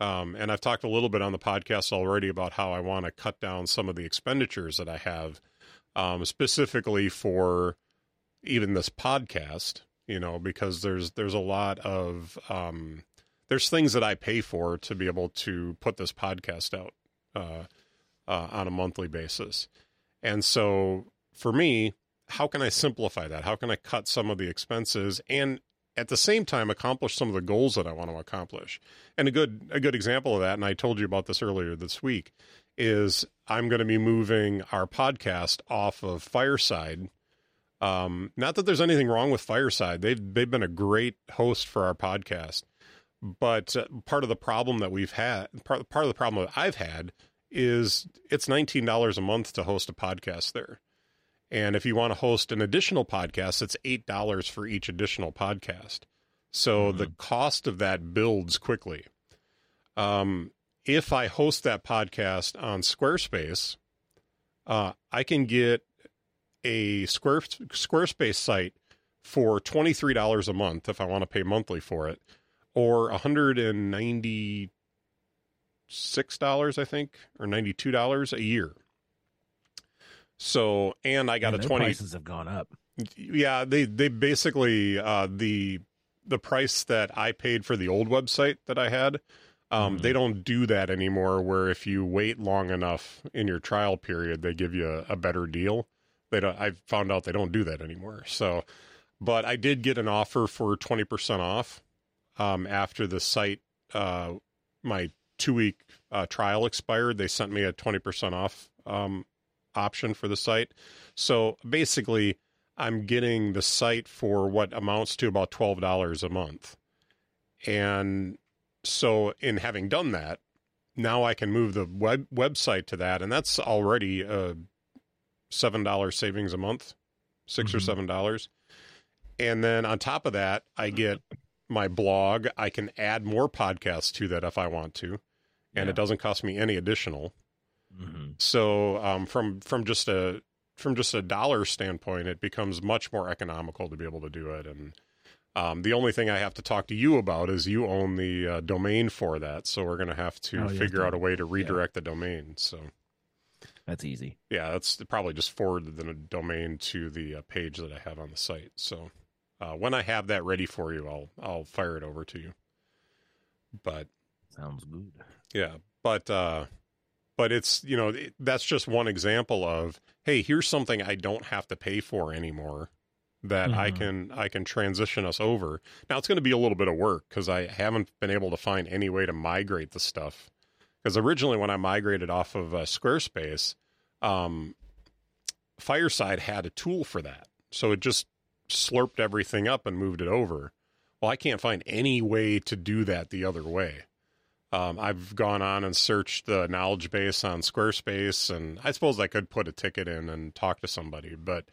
Um, and I've talked a little bit on the podcast already about how I want to cut down some of the expenditures that I have, um, specifically for even this podcast. You know, because there's there's a lot of um, there's things that I pay for to be able to put this podcast out uh, uh, on a monthly basis, and so for me, how can I simplify that? How can I cut some of the expenses and at the same time accomplish some of the goals that I want to accomplish. And a good a good example of that, and I told you about this earlier this week, is I'm going to be moving our podcast off of Fireside. Um, not that there's anything wrong with Fireside; they've they've been a great host for our podcast. But uh, part of the problem that we've had, part part of the problem that I've had, is it's nineteen dollars a month to host a podcast there. And if you want to host an additional podcast, it's $8 for each additional podcast. So mm-hmm. the cost of that builds quickly. Um, if I host that podcast on Squarespace, uh, I can get a Square, Squarespace site for $23 a month if I want to pay monthly for it, or $196, I think, or $92 a year. So, and I got Man, a 20 prices have gone up. Yeah, they they basically uh the the price that I paid for the old website that I had um, mm-hmm. They don't do that anymore. Where if you wait long enough in your trial period, they give you a, a better deal. They don't. I found out they don't do that anymore. So, but I did get an offer for twenty percent off um, after the site. Uh, my two week uh, trial expired. They sent me a twenty percent off um, option for the site. So basically, I'm getting the site for what amounts to about $12 a month. And so, in having done that, now I can move the web website to that, and that's already a seven dollar savings a month, 6 or Mhm. seven dollars. And then on top of that, I get my blog. I can add more podcasts to that if I want to, and Yeah. it doesn't cost me any additional. Mhm. So um, from from just a from just a dollar standpoint, it becomes much more economical to be able to do it. And um, the only thing I have to talk to you about is you own the uh, domain for that, so we're going to have to Oh, figure out a way to redirect the domain. So That's easy. yeah, that's probably just forward the domain to the uh, page that I have on the site. So uh, when I have that ready for you, I'll I'll fire it over to you. But Sounds good. yeah, but uh, but it's you know it, that's just one example of hey, here's something I don't have to pay for anymore that I Mhm. can I can transition us over. Now it's going to be a little bit of work because I haven't been able to find any way to migrate the stuff. Because originally when I migrated off of uh, Squarespace, um, Fireside had a tool for that, so it just slurped everything up and moved it over. Well, I can't find any way to do that the other way. Um, I've gone on and searched the knowledge base on Squarespace, and I suppose I could put a ticket in and talk to somebody, but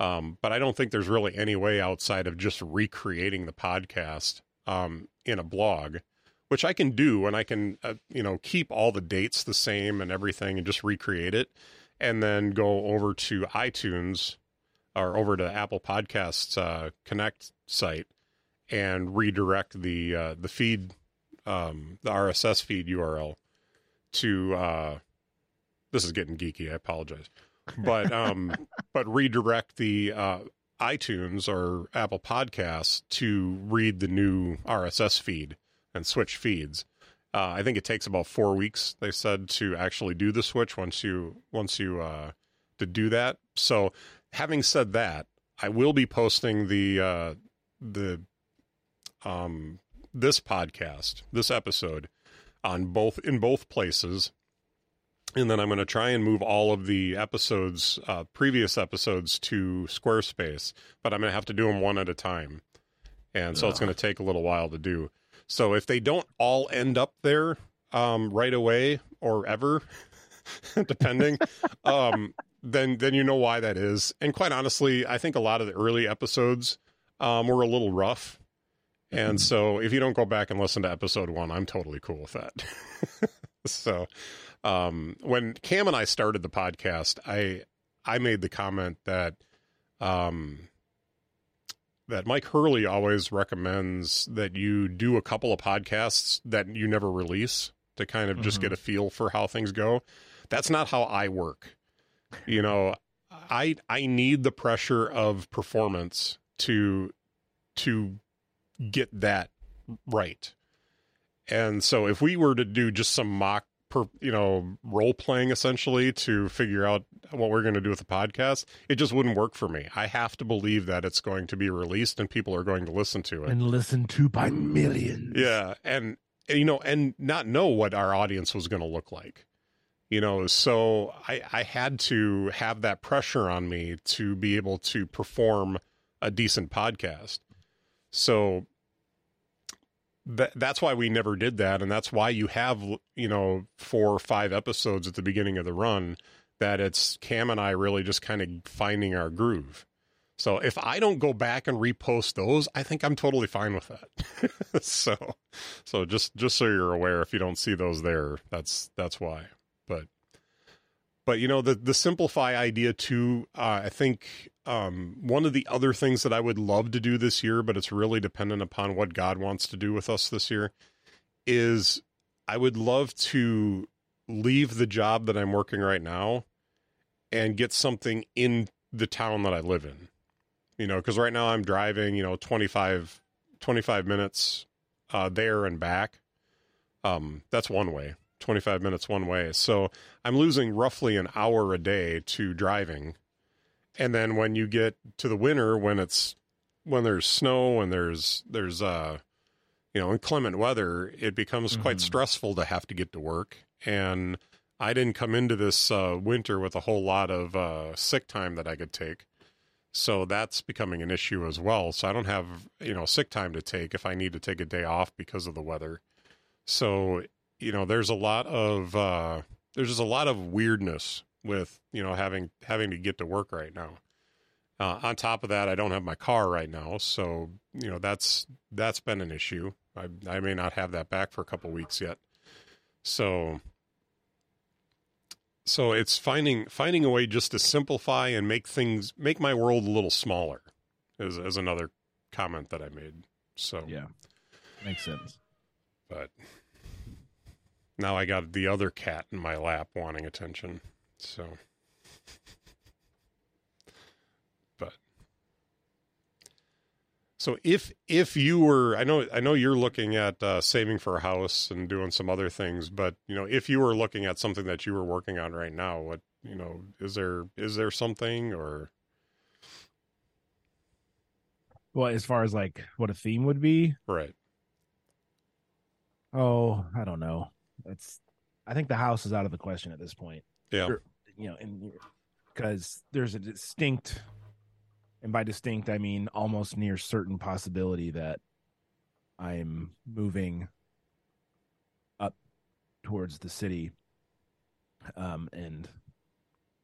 um, but I don't think there's really any way outside of just recreating the podcast um, in a blog, which I can do, and I can uh, you know keep all the dates the same and everything, and just recreate it, and then go over to iTunes or over to Apple Podcasts uh, Connect site and redirect the uh, the feed um, the RSS feed URL to uh, this is getting geeky. I apologize, but um, <laughs> but redirect the uh, iTunes or Apple Podcasts to read the new RSS feed and switch feeds. Uh, I think it takes about four weeks. They said to actually do the switch once you once you uh, to do that. So, having said that, I will be posting the uh, the um, this podcast, this episode, on both in both places, and then I'm going to try and move all of the episodes, uh, previous episodes, to Squarespace. But I'm going to have to do them one at a time, and so it's going to take a little while to do. So if they don't all end up there um, right away or ever, <laughs> depending, um, then then you know why that is. And quite honestly, I think a lot of the early episodes um, were a little rough. And so if you don't go back and listen to episode one, I'm totally cool with that. <laughs> so um, when Cam and I started the podcast, I I made the comment that um, that Mike Hurley always recommends that you do a couple of podcasts that you never release to kind of just Mhm. get a feel for how things go. That's not how I work. You know, I I need the pressure of performance to to get that right. And so if we were to do just some mock per, you know, role playing essentially to figure out what we're going to do with the podcast, it just wouldn't work for me. I have to believe that it's going to be released and people are going to listen to it. And listen to by millions. Yeah, and and, you know, and not know what our audience was going to look like. You know, so I I had to have that pressure on me to be able to perform a decent podcast. So that that's why we never did that and that's why you have you know four or five episodes at the beginning of the run that it's Cam and I really just kind of finding our groove. So if I don't go back and repost those, I think I'm totally fine with that. <laughs> so so just just so you're aware if you don't see those there, that's that's why. But but you know the the simplify idea too, uh, I think um, one of the other things that I would love to do this year, but it's really dependent upon what God wants to do with us this year, is I would love to leave the job that I'm working right now and get something in the town that I live in. You know, because right now I'm driving, you know, 25, 25 minutes uh, there and back. Um, that's one way, 25 minutes one way. So I'm losing roughly an hour a day to driving. And then when you get to the winter, when it's when there's snow and there's there's uh you know inclement weather, it becomes quite Mhm. stressful to have to get to work. And I didn't come into this uh, winter with a whole lot of uh, sick time that I could take. So that's becoming an issue as well. So I don't have, you know, sick time to take if I need to take a day off because of the weather. So you know, there's a lot of uh, there's just a lot of weirdness with you know having having to get to work right now. Uh, on top of that, I don't have my car right now, so you know that's that's been an issue. I I may not have that back for a couple weeks yet. So so it's finding finding a way just to simplify and make things make my world a little smaller is is another comment that I made. So Yeah. Makes sense. but now I got the other cat in my lap wanting attention. So but so if if you were I know I know you're looking at uh, saving for a house and doing some other things, but you know if you were looking at something that you were working on right now, what you know is there is there something or Well, as far as like what a theme would be, right oh, I don't know. It's I think the house is out of the question at this point. yeah Sure. You know, and because there's a distinct and by distinct I mean almost near certain possibility that I'm moving up towards the city. Um and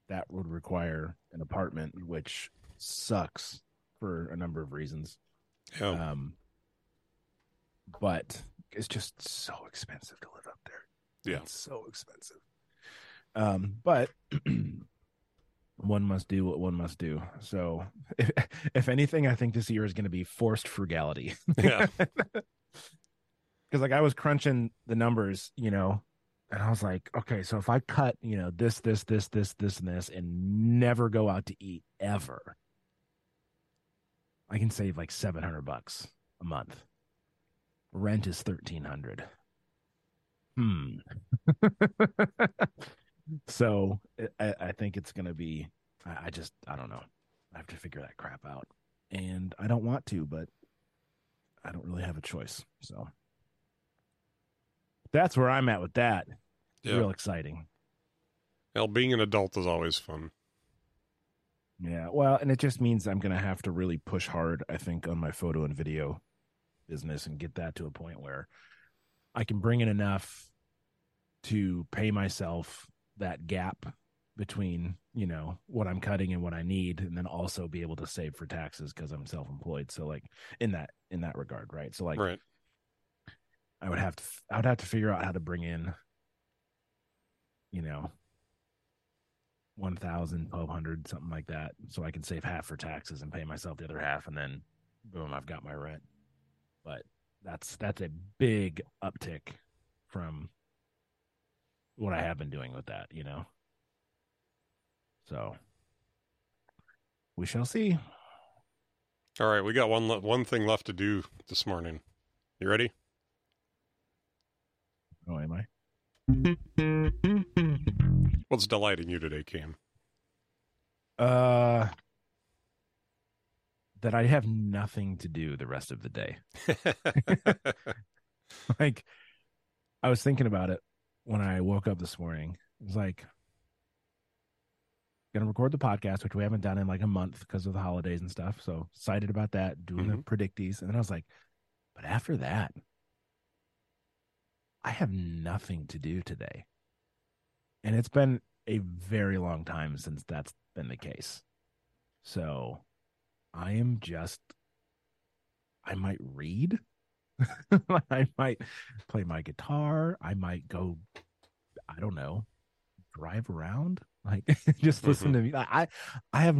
that would require an apartment which sucks for a number of reasons. yeah Um, but it's just so expensive to live up there. Yeah. It's so expensive. Um, but <clears throat> one must do what one must do. So, if, <laughs> if anything, I think this year is going to be forced frugality. yeah <laughs> Because, like, I was crunching the numbers, you know, and I was like, okay, so if I cut, you know, this, this, this, this, this, and this, and never go out to eat ever, I can save like 700 bucks a month. Rent is 1300. Hmm. <laughs> so I, I think it's going to be, I, I just, I don't know. I have to figure that crap out. And I don't want to, but I don't really have a choice. So that's where I'm at with that. yeah Real exciting. well being an adult is always fun Yeah. Well, and it just means I'm going to have to really push hard, I think, on my photo and video business and get that to a point where I can bring in enough to pay myself that gap between, you know, what I'm cutting and what I need and then also be able to save for taxes because I'm self-employed. So like in that in that regard, right? So like right I would have to I would have to figure out how to bring in you know 1000 1200 something like that so I can save half for taxes and pay myself the other half and then boom I've got my rent but that's that's a big uptick from what I have been doing with that you know? So we shall see. All right we got one le- one thing left to do this morning. You ready? Oh am I? What's delighting you today cam. Uh, that I have nothing to do the rest of the day. <laughs> like, I was thinking about it when I woke up this morning. It was like, gonna record the podcast, which we haven't done in like a month because of the holidays and stuff. So excited about that, doing the mm-hmm. predictees. And then I was like, but after that, I have nothing to do today. And it's been a very long time since that's been the case. So I am just, I might read. <laughs> I might play my guitar. I might go, I don't know, drive around. Like <laughs> just listen to me. I, I have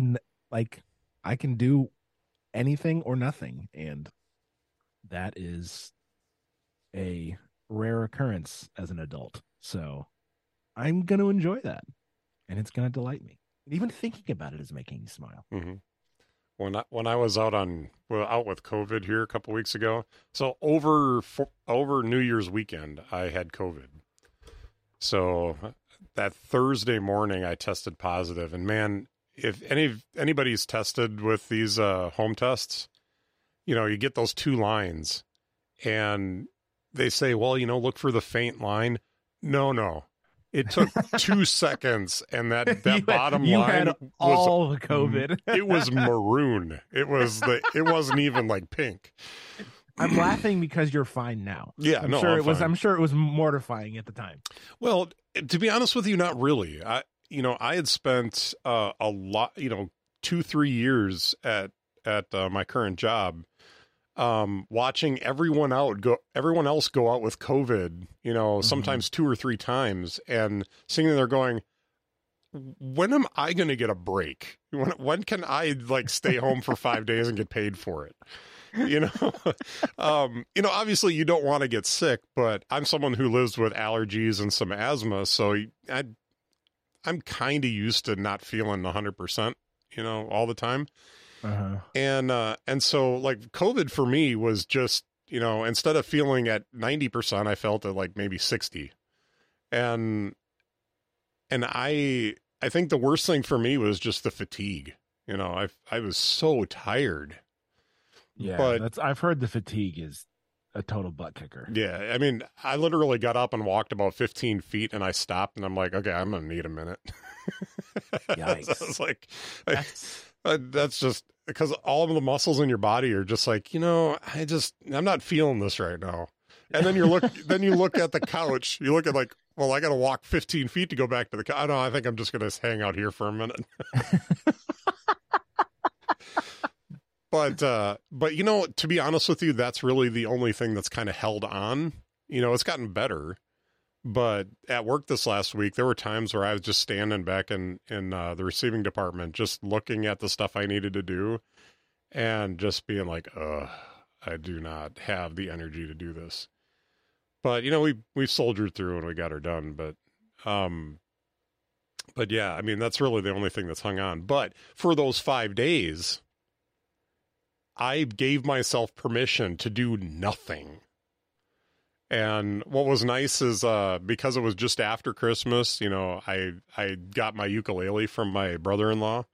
like, I can do anything or nothing. And that is a rare occurrence as an adult. So I'm going to enjoy that and it's going to delight me. Even thinking about it is making me smile. hmm When I, when I was out on well, out with COVID here a couple weeks ago, so over for, over New Year's weekend, I had COVID. So that Thursday morning, I tested positive, and man, if any anybody's tested with these uh, home tests, you know, you get those two lines, and they say, well, you know, look for the faint line. No, no. It took two seconds, and that, <laughs> that You had- bottom you line had was all the COVID. it was maroon. It was the it wasn't even like pink. I'm laughing because you're fine now. Yeah, I'm no, sure I'm it was. I'm sure it was mortifying at the time. Well, to be honest with you, not really. I, you know, I had spent uh, a lot, you know, two three years at at uh, my current job, um, watching everyone out go, everyone else go out with COVID. You know, sometimes two or three times, and sitting there going, "When am I going to get a break? When when can I like stay home for five days and get paid for it?" you know <laughs> um you know obviously you don't want to get sick but i'm someone who lives with allergies and some asthma so i i'm kind of used to not feeling 100% you know all the time Uh-huh. and uh and so like covid for me was just you know instead of feeling at 90% i felt at like maybe 60 and and i i think the worst thing for me was just the fatigue you know i i was so tired Yeah, But- that's. I've heard the fatigue is a total butt kicker. Yeah, I mean, I literally got up and walked about 15 feet, and I stopped, and I'm like, okay, I'm gonna need a minute. <laughs> Yikes. I was like, That's, <laughs> I- that's just because all of the muscles in your body are just like, you know, I just, I'm not feeling this right now. And then you look, <laughs> then you look at the couch. You look at like, well, I got to walk 15 feet to go back to the couch. I don't know. I think I'm just gonna hang out here for a minute. <laughs> but uh but you know to be honest with you that's really the only thing that's kind of held on you know it's gotten better but at work this last week there were times where i was just standing back in in uh, the receiving department just looking at the stuff i needed to do and just being like uh i do not have the energy to do this but you know we we soldiered through and we got her done but um but yeah i mean that's really the only thing that's hung on but for those five days I gave myself permission to do nothing. And what was nice is uh because it was just after Christmas, you know, I I got my ukulele from my brother-in-law.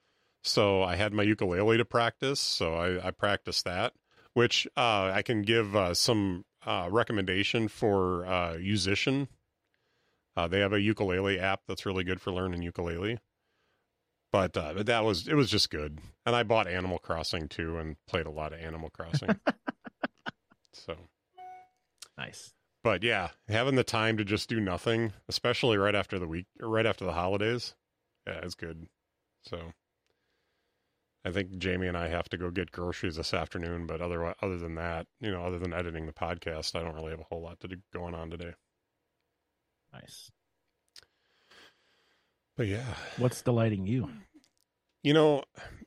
So I had my ukulele to practice, so I I practiced that, which uh I can give uh some uh recommendation for uh Yousician. Uh they have a ukulele app that's really good for learning ukulele but uh, but that was it was just good and i bought animal crossing too and played a lot of animal crossing <laughs> so nice. But yeah having the time to just do nothing especially right after the week or right after the holidays yeah it's good so i think jamie and i have to go get groceries this afternoon but other other than that you know other than editing the podcast i don't really have a whole lot to do going on today Nice. but yeah What's delighting you? You know,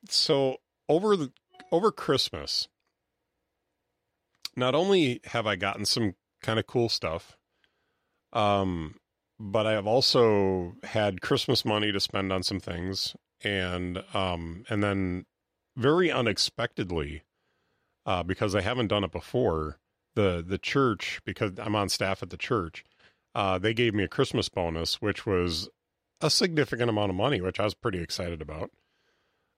so over the over Christmas, not only have I gotten some kind of cool stuff, um, but I have also had Christmas money to spend on some things, and um, and then very unexpectedly, uh, because I haven't done it before, the the church because I'm on staff at the church, uh, they gave me a Christmas bonus, which was a significant amount of money, which I was pretty excited about.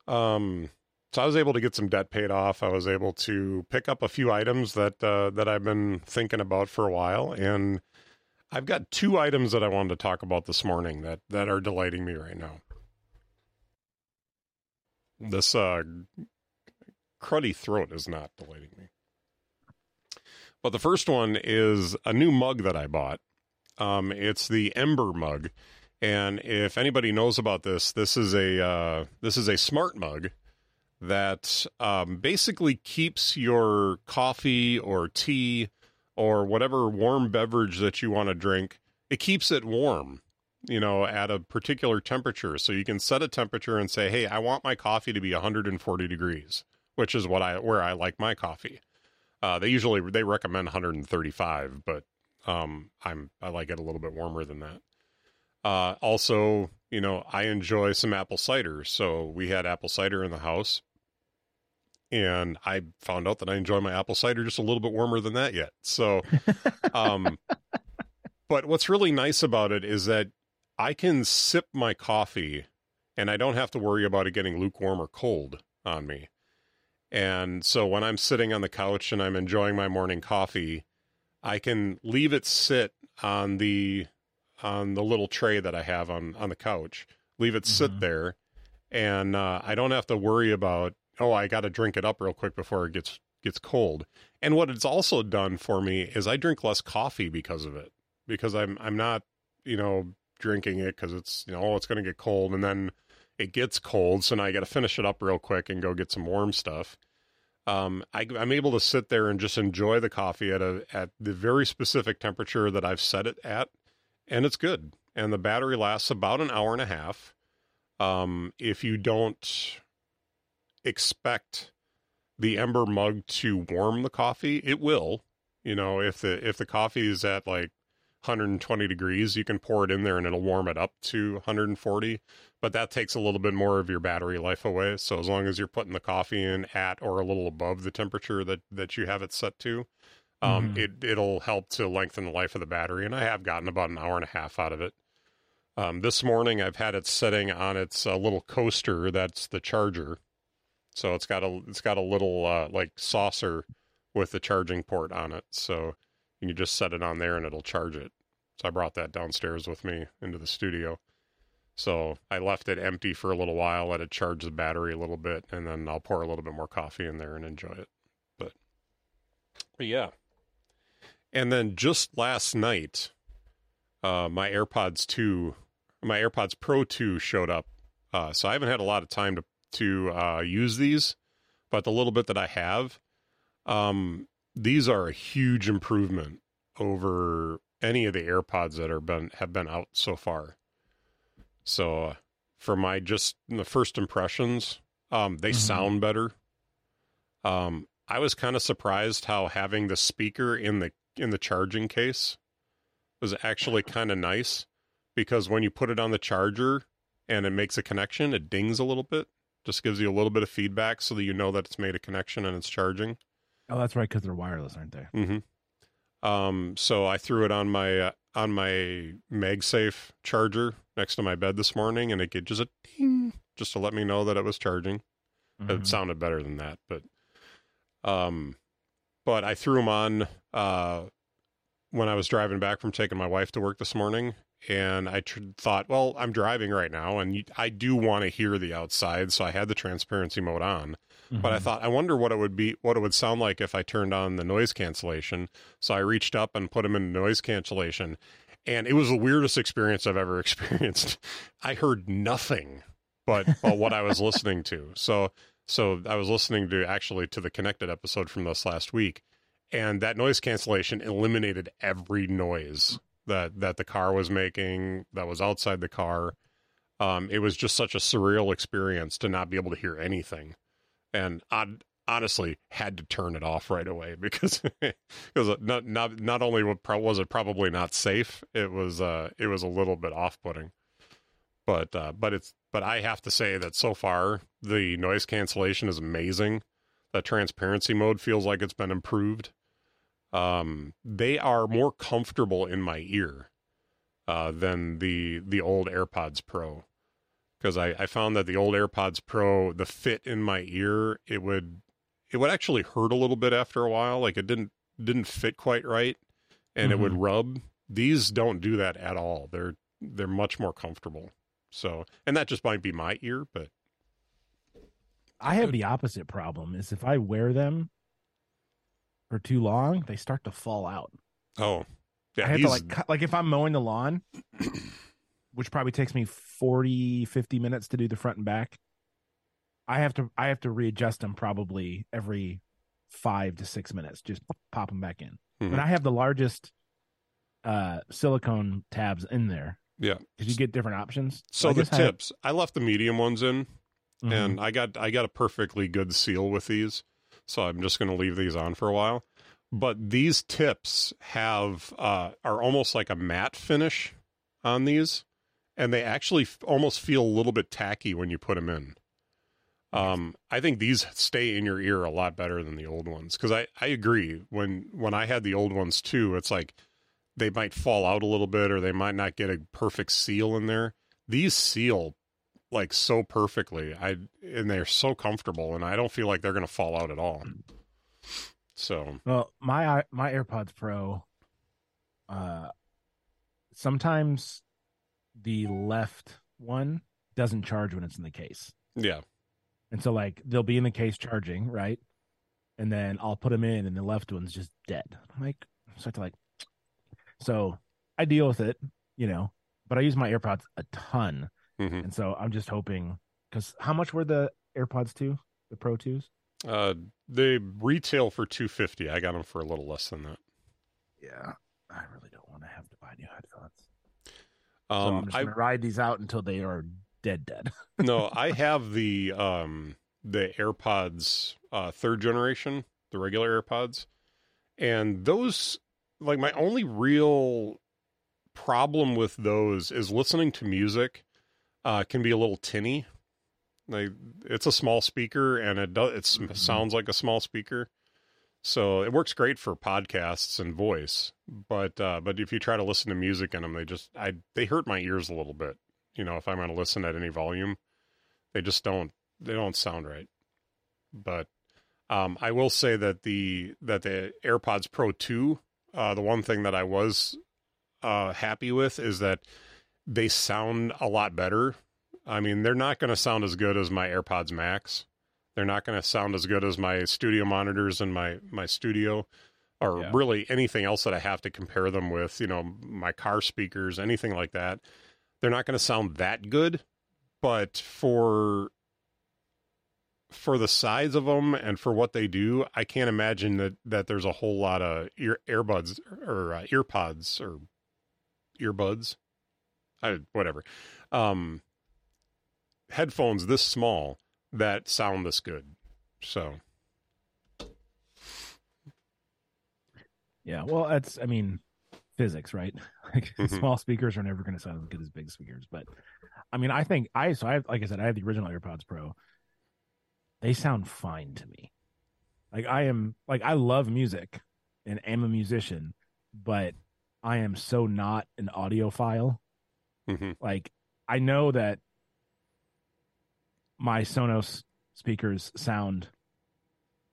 Um, so I was able to get some debt paid off. I was able to pick up a few items that uh, that I've been thinking about for a while, and I've got two items that I wanted to talk about this morning that that are delighting me right now. This uh, cruddy throat is not delighting me. But the first one is a new mug that I bought. Um, it's the Ember mug, and if anybody knows about this, this is a uh, this is a smart mug that um, basically keeps your coffee or tea or whatever warm beverage that you want to drink. It keeps it warm, you know, at a particular temperature. So you can set a temperature and say, "Hey, I want my coffee to be 140 degrees," which is what I where I like my coffee. Uh, they usually they recommend 135, but um, I'm I like it a little bit warmer than that. Uh, also, you know, I enjoy some apple cider. So we had apple cider in the house. And I found out that I enjoy my apple cider just a little bit warmer than that yet. So, <laughs> um, but what's really nice about it is that I can sip my coffee and I don't have to worry about it getting lukewarm or cold on me. And so when I'm sitting on the couch and I'm enjoying my morning coffee, I can leave it sit on the on the little tray that I have on on the couch. Leave it sit Mhm. there, and uh, I don't have to worry about oh I got to drink it up real quick before it gets gets cold. And what it's also done for me is I drink less coffee because of it. Because I'm I'm not, you know, drinking it because it's you know, oh, it's gonna get cold and then it gets cold, so now I gotta finish it up real quick and go get some warm stuff. Um, I, I'm able to sit there and just enjoy the coffee at a at the very specific temperature that I've set it at, and it's good. And the battery lasts about an hour and a half. Um, if you don't expect the ember mug to warm the coffee, it will. You know, if the if the coffee is at like 120 degrees, you can pour it in there and it'll warm it up to 140. But that takes a little bit more of your battery life away. So as long as you're putting the coffee in at or a little above the temperature that that you have it set to, um, mm-hmm. it it'll help to lengthen the life of the battery. And I have gotten about an hour and a half out of it. Um, this morning I've had it sitting on its uh, little coaster. That's the charger. So it's got a it's got a little uh, like saucer with the charging port on it. So you can just set it on there and it'll charge it. So I brought that downstairs with me into the studio. So I left it empty for a little while, let it charge the battery a little bit, and then I'll pour a little bit more coffee in there and enjoy it. But, but yeah. And then just last night, uh, my AirPods 2, my AirPods Pro 2 showed up. Uh, so I haven't had a lot of time to to uh, use these, but the little bit that I have, um, these are a huge improvement over any of the AirPods that are been have been out so far. So, uh, for my just the first impressions, um, they mm-hmm. sound better. Um, I was kind of surprised how having the speaker in the in the charging case was actually kind of nice because when you put it on the charger and it makes a connection, it dings a little bit. Just gives you a little bit of feedback so that you know that it's made a connection and it's charging. Oh, that's right, because they're wireless, aren't they? Mm-hmm. Um, so I threw it on my uh, on my MagSafe charger next to my bed this morning, and it gave just a ding, just to let me know that it was charging. Mm-hmm. It sounded better than that, but um, but I threw them on uh when I was driving back from taking my wife to work this morning, and I tr- thought, well, I'm driving right now, and I do want to hear the outside, so I had the transparency mode on. Mm-hmm. But I mm-hmm. thought, I wonder what it would be, what it would sound like if I turned on the noise cancellation. So I reached up and put them in noise cancellation, and it was the weirdest experience I've ever <laughs> experienced. I heard nothing but, but what I was listening to. So, so I was listening to actually to the connected episode from this last week, and that noise cancellation eliminated every noise that that the car was making that was outside the car. Um, it was just such a surreal experience to not be able to hear anything, and I honestly had to turn it off right away <laughs> because because not not not only was it probably not safe, it was uh it was a little bit off putting. But uh, but it's but I have to say that so far the noise cancellation is amazing. The transparency mode feels like it's been improved um, they are more comfortable in my ear uh, than the the old AirPods Pro because I, I found that the old AirPods Pro the fit in my ear it would it would actually hurt a little bit after a while like it didn't didn't fit quite right and mm-hmm. it would mm-hmm. rub these don't do that at all they're they're much more comfortable so and that just might be my ear but I have the opposite problem is if I wear them for too long, they start to fall out. Oh, yeah. I have to like cut, like if I'm mowing the lawn, <clears throat> which probably takes me 40, 50 minutes to do the front and back. I have to I have to readjust them probably every five to six minutes. Just pop them back in. Mm-hmm. And I have the largest uh silicone tabs in there. Yeah, because you get different options. So, so the tips, I, I, left the medium ones in, mm-hmm. and I got I got a perfectly good seal with these so I'm just going to leave these on for a while. But these tips have uh, are almost like a matte finish on these, and they actually f- almost feel a little bit tacky when you put them in. Um, I think these stay in your ear a lot better than the old ones because I, I agree when when I had the old ones too, it's like they might fall out a little bit or they might not get a perfect seal in there. These seal like so perfectly. I and they're so comfortable, and I don't feel like they're going to fall out at all. So well, my my AirPods Pro, uh, sometimes the left one doesn't charge when it's in the case. Yeah, and so like they'll be in the case charging right, and then I'll put them in, and the left one's just dead. I'm like, so I to like, <tsk> so I deal with it, you know. But I use my AirPods a ton, Mhm. and so I'm just hoping because how much were the AirPods two, the Pro twos? Uh, they retail for two fifty. I got them for a little less than that. Yeah, I really don't want to have to buy new headphones. so I'm Um, just I gonna ride these out until they are dead, dead. <laughs> no, I have the um the AirPods uh third generation, the regular AirPods. And those like my only real problem with those is listening to music uh can be a little tinny. Like it's a small speaker and it does it Mhm. sounds like a small speaker. So it works great for podcasts and voice, but uh but if you try to listen to music in them, they just I they hurt my ears a little bit. You know, if I'm going to listen at any volume, they just don't they don't sound right. But um, I will say that the that the AirPods Pro two, uh, the one thing that I was uh, happy with is that they sound a lot better. I mean, they're not going to sound as good as my AirPods Max. They're not going to sound as good as my studio monitors in my my studio, or Yeah. really anything else that I have to compare them with. You know, my car speakers, anything like that. They're not going to sound that good, but for for the size of them and for what they do, I can't imagine that that there's a whole lot of ear earbuds or uh, earpods or earbuds, I, whatever, um, headphones this small that sound this good. So Yeah, well, that's I mean, physics, right? <laughs> Like Mhm. small speakers are never going to sound as good as big speakers. But I mean, I think I so I have, like I said, I have the original AirPods Pro. They sound fine to me. Like I am like I love music and am a musician, but I am so not an audiophile. Mhm. Like I know that my Sonos speakers sound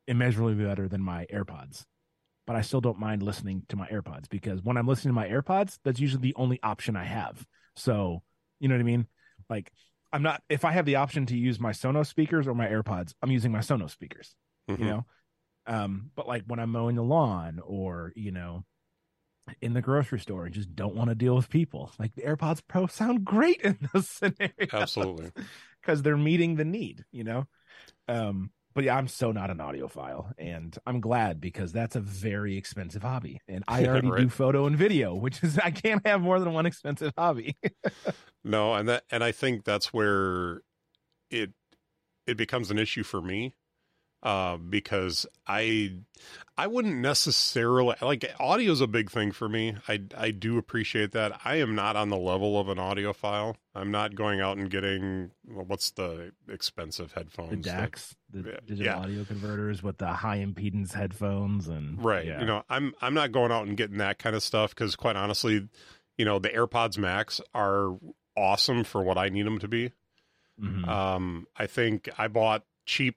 immeasurably better than my AirPods. But I still don't mind listening to my AirPods because when I'm listening to my AirPods, that's usually the only option I have. So, you know what I mean? Like I'm not if I have the option to use my Sonos speakers or my AirPods, I'm using my Sonos speakers, Mhm. you know? Um, but like when I'm mowing the lawn or, you know, in the grocery store and just don't want to deal with people. Like the AirPods Pro sound great in those <laughs> scenarios. absolutely. Because they're meeting the need, you know? Um, but yeah, I'm so not an audiophile. And I'm glad because that's a very expensive hobby. And I <laughs> already do photo and video, which is <laughs> I can't have more than one expensive hobby. No, and that and I think that's where it it becomes an issue for me. Uh, because I I wouldn't necessarily like audio is a big thing for me. I I do appreciate that. I am not on the level of an audiophile. I'm not going out and getting well, what's the expensive the headphones? that- DACs, the digital yeah. audio converters with the high impedance headphones and right yeah. you know i'm i'm not going out and getting that kind of stuff because quite honestly you know the airpods max are awesome for what i need them to be Mhm. um i think i bought cheap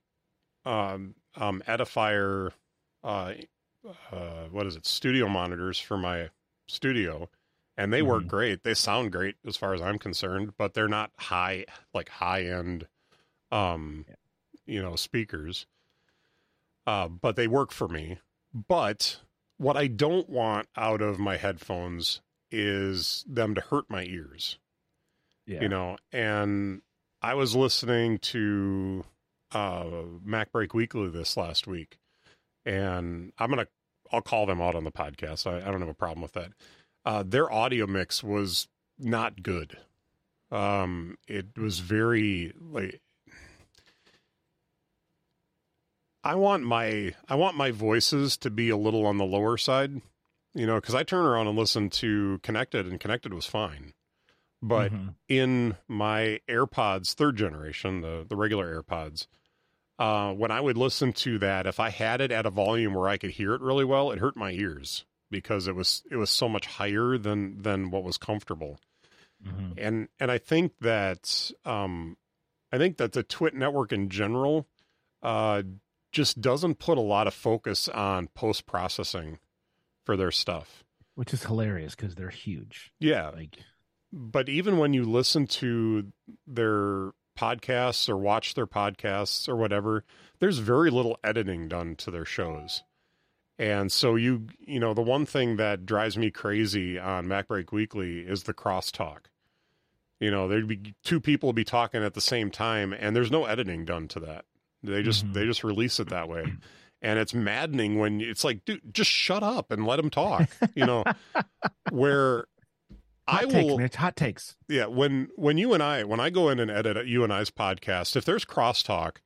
um um edifier uh uh what is it studio monitors for my studio and they work Mhm. great they sound great as far as i'm concerned but they're not high like high end um Yeah. you know speakers uh but they work for me but what i don't want out of my headphones is them to hurt my ears yeah. you know and i was listening to uh MacBreak Weekly this last week and i'm gonna i'll call them out on the podcast. I, I don't have a problem with that. Uh their audio mix was not good. Um it was very like i want my i want my voices to be a little on the lower side you know because i turn around and listen to connected and connected was fine but Mhm. in my AirPods third generation, the the regular AirPods, uh, when I would listen to that, if I had it at a volume where I could hear it really well, it hurt my ears because it was it was so much higher than than what was comfortable. Mhm. And and I think that um, I think that the Twit network in general uh, just doesn't put a lot of focus on post processing for their stuff. which is hilarious because they're huge. Yeah, Like, but even when you listen to their podcasts or watch their podcasts or whatever, there's very little editing done to their shows. And so you you know the one thing that drives me crazy on MacBreak Weekly is the crosstalk. You know, there'd be two people be talking at the same time, and there's no editing done to that. They just Mhm. they just release it that way, and it's maddening when it's like, dude, just shut up and let them talk. You know, <laughs> where Hot I takes, will Mitch. Hot takes. yeah, when when you and I when I go in and edit you and I's podcast, if there's crosstalk,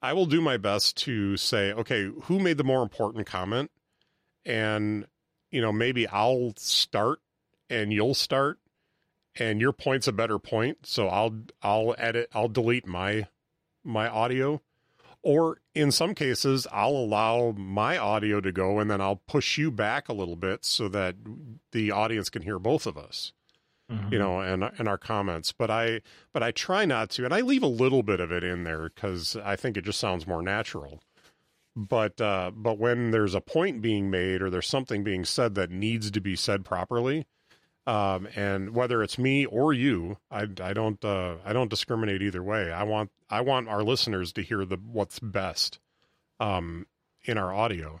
I will do my best to say, okay, who made the more important comment, and you know maybe I'll start and you'll start, and your point's a better point, so I'll I'll edit I'll delete my my audio, or in some cases I'll allow my audio to go and then I'll push you back a little bit so that the audience can hear both of us Mhm. you know, and and our comments. But I but I try not to, and I leave a little bit of it in there because I think it just sounds more natural. But uh, but when there's a point being made or there's something being said that needs to be said properly, um, and whether it's me or you, I I don't uh, I don't discriminate either way. I want I want our listeners to hear the what's best um, in our audio.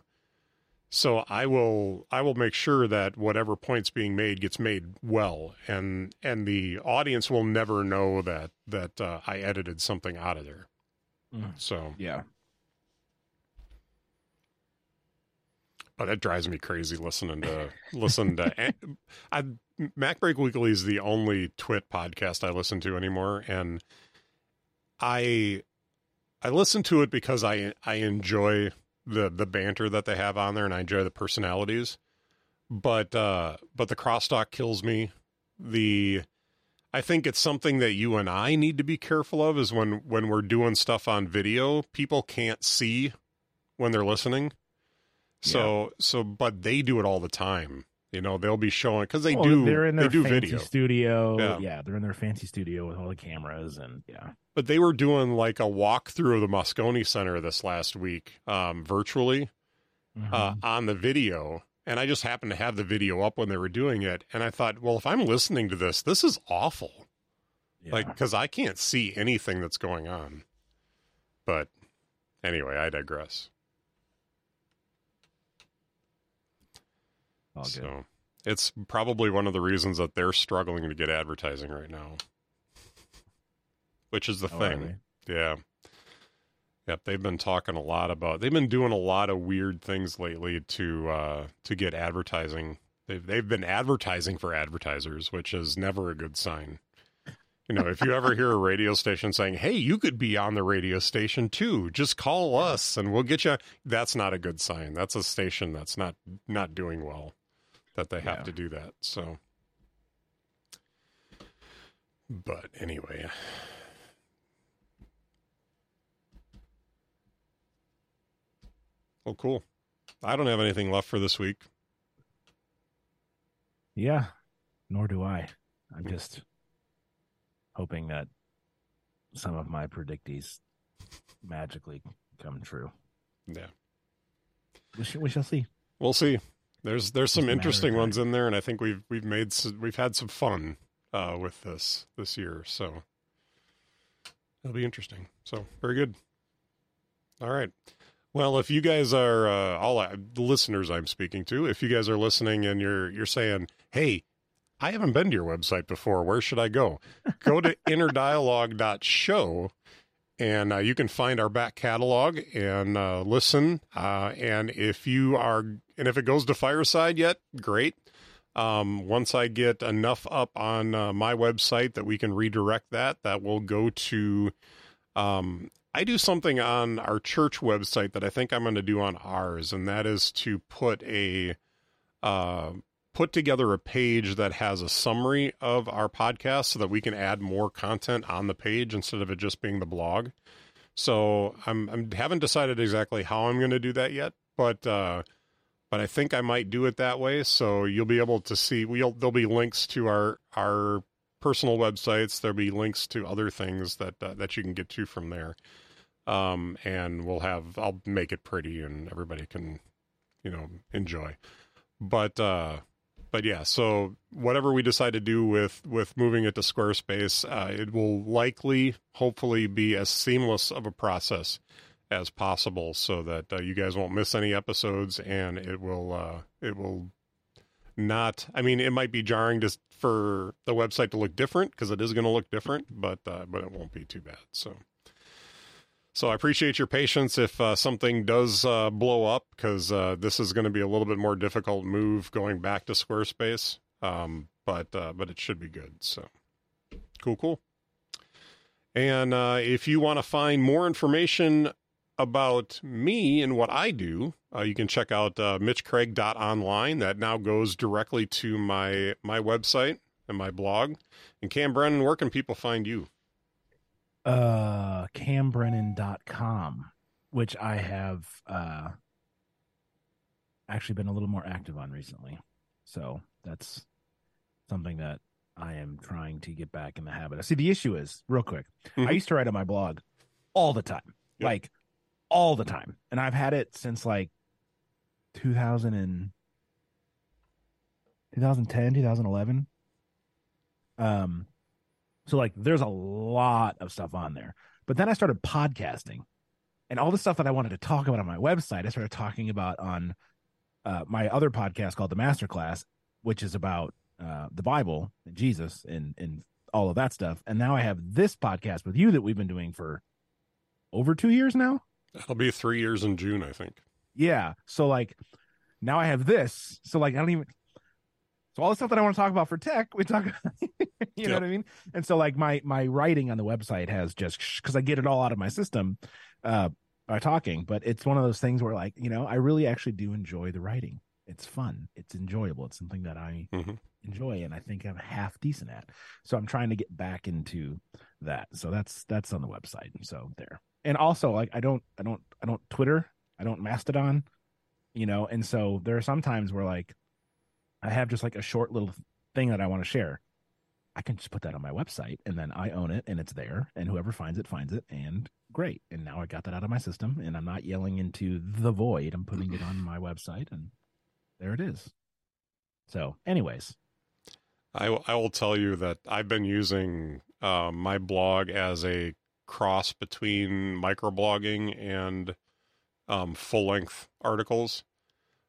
So I will I will make sure that whatever points being made gets made well, and and the audience will never know that that uh, I edited something out of there. Mm. So, Yeah. but that drives me crazy listening to listen to. <laughs> I MacBreak Weekly is the only Twit podcast I listen to anymore, and I I listen to it because I I enjoy the the banter that they have on there, and I enjoy the personalities. But uh, but the crosstalk kills me. The I think it's something that you and I need to be careful of is when when we're doing stuff on video, people can't see when they're listening. So so but they do it all the time. You know, they'll be showing cuz they Well, do They're in they their do fancy video. studio. Yeah. Yeah. they're in their fancy studio with all the cameras and yeah. But they were doing like a walkthrough of the Moscone Center this last week, um, virtually Mhm. uh, on the video. And I just happened to have the video up when they were doing it. And I thought, well, if I'm listening to this, this is awful. Yeah. Like, because I can't see anything that's going on. But anyway, I digress. So it's probably one of the reasons that they're struggling to get advertising right now, which is the Oh, thing. Yeah. Yep, they've been talking a lot about. They've been doing a lot of weird things lately to uh to get advertising. They've they've been advertising for advertisers, which is never a good sign. You know, if you ever hear a radio station saying, "Hey, you could be on the radio station too. Just call us and we'll get you." That's not a good sign. That's a station that's not not doing well that they have Yeah. to do that. So but anyway, Well, cool. I don't have anything left for this week. Yeah, nor do I. I'm just hoping that some of my predictees magically come true. Yeah, We shall, we shall see. we'll see. There's there's some Just a matter of interesting ones in there, and I think we've we've made s we've had some fun uh, with this this year. So it'll be interesting. So very good. All right. Well, if you guys are uh, all I, the listeners I'm speaking to, if you guys are listening and you're you're saying, "Hey, I haven't been to your website before. Where should I go?" <laughs> Go to innerdialogue.show and uh, you can find our back catalog and uh, listen. Uh, and if you are, and if it goes to Fireside yet, great. Um, once I get enough up on uh, my website that we can redirect that, that will go to. Um, I do something on our church website that I think I'm going to do on ours, and that is to put a uh, put together a page that has a summary of our podcast so that we can add more content on the page instead of it just being the blog. So I'm I'm haven't decided exactly how I'm going to do that yet, but uh, but I think I might do it that way. So you'll be able to see. We'll there'll be links to our our personal websites. There'll be links to other things that uh, that you can get to from there. Um, and we'll have I'll make it pretty and everybody can you know enjoy. But uh, but yeah, so whatever we decide to do with with moving it to Squarespace, uh, it will likely, hopefully, be as seamless of a process as possible, so that uh, you guys won't miss any episodes, and it will uh, it will not. I mean, it might be jarring just for the website to look different because it is going to look different, but uh, but it won't be too bad. So. So I appreciate your patience if uh, something does uh, blow up because uh, this is going to be a little bit more difficult move going back to Squarespace. Um, but uh, but it should be good. So cool, cool. And uh, if you want to find more information about me and what I do, uh, you can check out uh, MitchCraig.online. That now goes directly to my my website and my blog. And Cam Brennan, where can people find you? uh cambrennan.com which i have uh actually been a little more active on recently so that's something that i am trying to get back in the habit of see the issue is real quick Mhm. i used to write on my blog all the time Yep. like all the time and i've had it since like 2000 and 2010 2011 um so like there's a lot of stuff on there. But then I started podcasting and all the stuff that I wanted to talk about on my website, I started talking about on uh, my other podcast called The Masterclass, which is about uh, the Bible and Jesus and, and all of that stuff. And now I have this podcast with you that we've been doing for over two years now. It'll be three years in June, I think. Yeah. So like now I have this. So like I don't even so all the stuff that I want to talk about for tech, we talk about <laughs> you know what I mean? And so like my my writing on the website has just because I get it all out of my system uh by talking, but it's one of those things where like, you know, I really actually do enjoy the writing. It's fun. It's enjoyable. It's something that I Mhm. enjoy and I think I'm half decent at. So I'm trying to get back into that. So that's that's on the website. So there. And also like I don't I don't I don't Twitter, I don't Mastodon, you know, and so there are some times where like I have just like a short little thing that I want to share. I can just put that on my website and then I own it and it's there and whoever finds it finds it and great. And now I got that out of my system and I'm not yelling into the void. I'm putting it on my website and there it is. So, anyways, I, I will tell you that I've been using uh, my blog as a cross between microblogging and um, full length articles.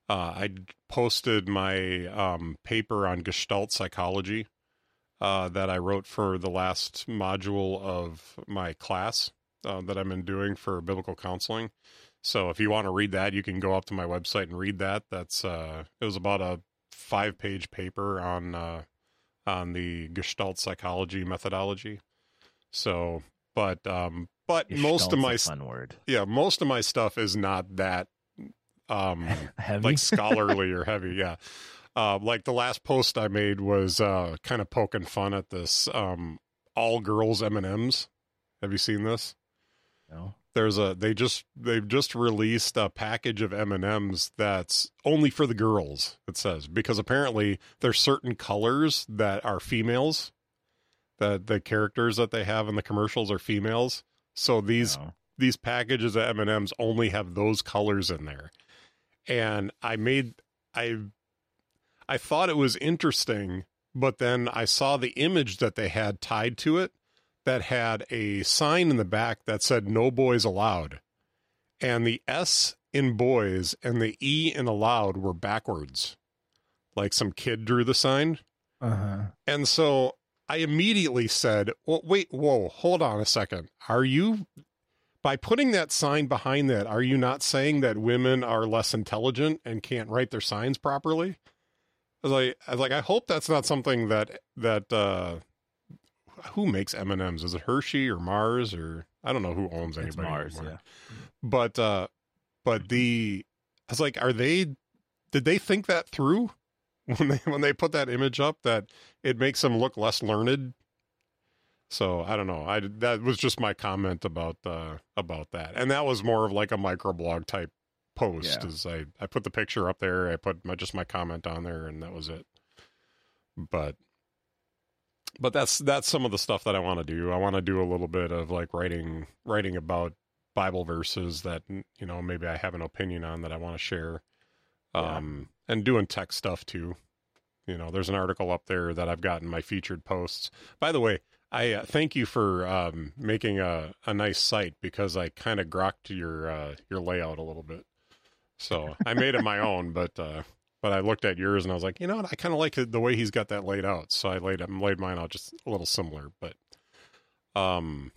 Uh, I posted my um, paper on Gestalt psychology uh, that I wrote for the last module of my class uh, that I've been doing for biblical counseling. So if you want to read that, you can go up to my website and read that. That's uh, it was about a five page paper on uh, on the Gestalt psychology methodology. So, but um, but most of my fun word. yeah, most of my stuff is not that um <laughs> Heavy. like scholarly <laughs> or heavy. Yeah. Uh, like the last post I made was uh, kind of poking fun at this um, all girls M and M's. Have you seen this? no. There's a they just they've just released a package of M and M's that's only for the girls. It says because apparently there's certain colors that are females. That the characters that they have in the commercials are females. So these No. these packages of M&Ms only have those colors in there. And I made I I thought it was interesting, but then I saw the image that they had tied to it that had a sign in the back that said no boys allowed. And the S in boys and the E in allowed were backwards. Like some kid drew the sign. Uh-huh. And so I immediately said, well, wait, whoa, hold on a second. Are you, by putting that sign behind that, are you not saying that women are less intelligent and can't write their signs properly? I was like, I was like, I hope that's not something that, that, uh, who makes M&Ms? Is it Hershey or Mars or I don't know who owns It's anybody Mars, anymore. yeah. But, uh, but the, I was like, are they, did they think that through? <laughs> when they when they put that image up that it makes them look less learned. So I don't know. I that was just my comment about uh about that, and that was more of like a microblog type post. Yeah. Is I I put the picture up there, I put my just my comment on there, and that was it. But but that's that's some of the stuff that I want to do. I want to do a little bit of like writing writing about Bible verses that you know maybe I have an opinion on that I want to share Yeah. um, and doing tech stuff too. You know, there's an article up there that I've got in my featured posts. By the way, I uh, thank you for um, making a, a nice site because I kind of grokked your uh, your layout a little bit. So I made it my <laughs> own, but uh, but I looked at yours and I was like, you know what, I kind of like the way he's got that laid out. So I laid laid mine out just a little similar, but um,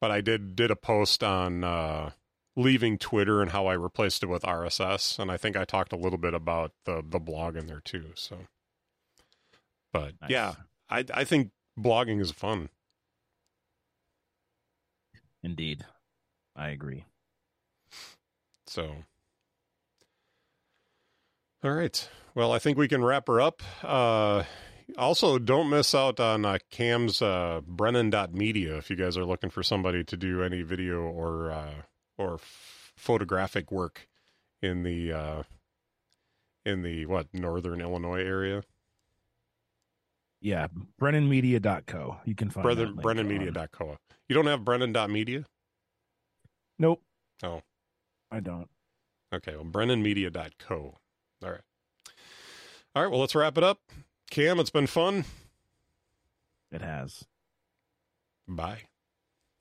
but I did did a post on uh, leaving Twitter and how I replaced it with RSS, and I think I talked a little bit about the the blog in there too. So, but Nice. yeah, I I think blogging is fun. Indeed. I agree. So, all right. Well, I think we can wrap her up. Uh, also, don't miss out on uh, Cam's uh, Brennan.media if you guys are looking for somebody to do any video or uh, or f- photographic work in the uh, in the what northern Illinois area. Yeah, BrennanMedia.co. You can find Brennan BrennanMedia.co. You don't have Brennan.media? Nope. Oh. I don't. Okay, well, BrennanMedia.co. All right. All right, well, let's wrap it up. Cam, it's been fun. It has. Bye.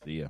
See ya.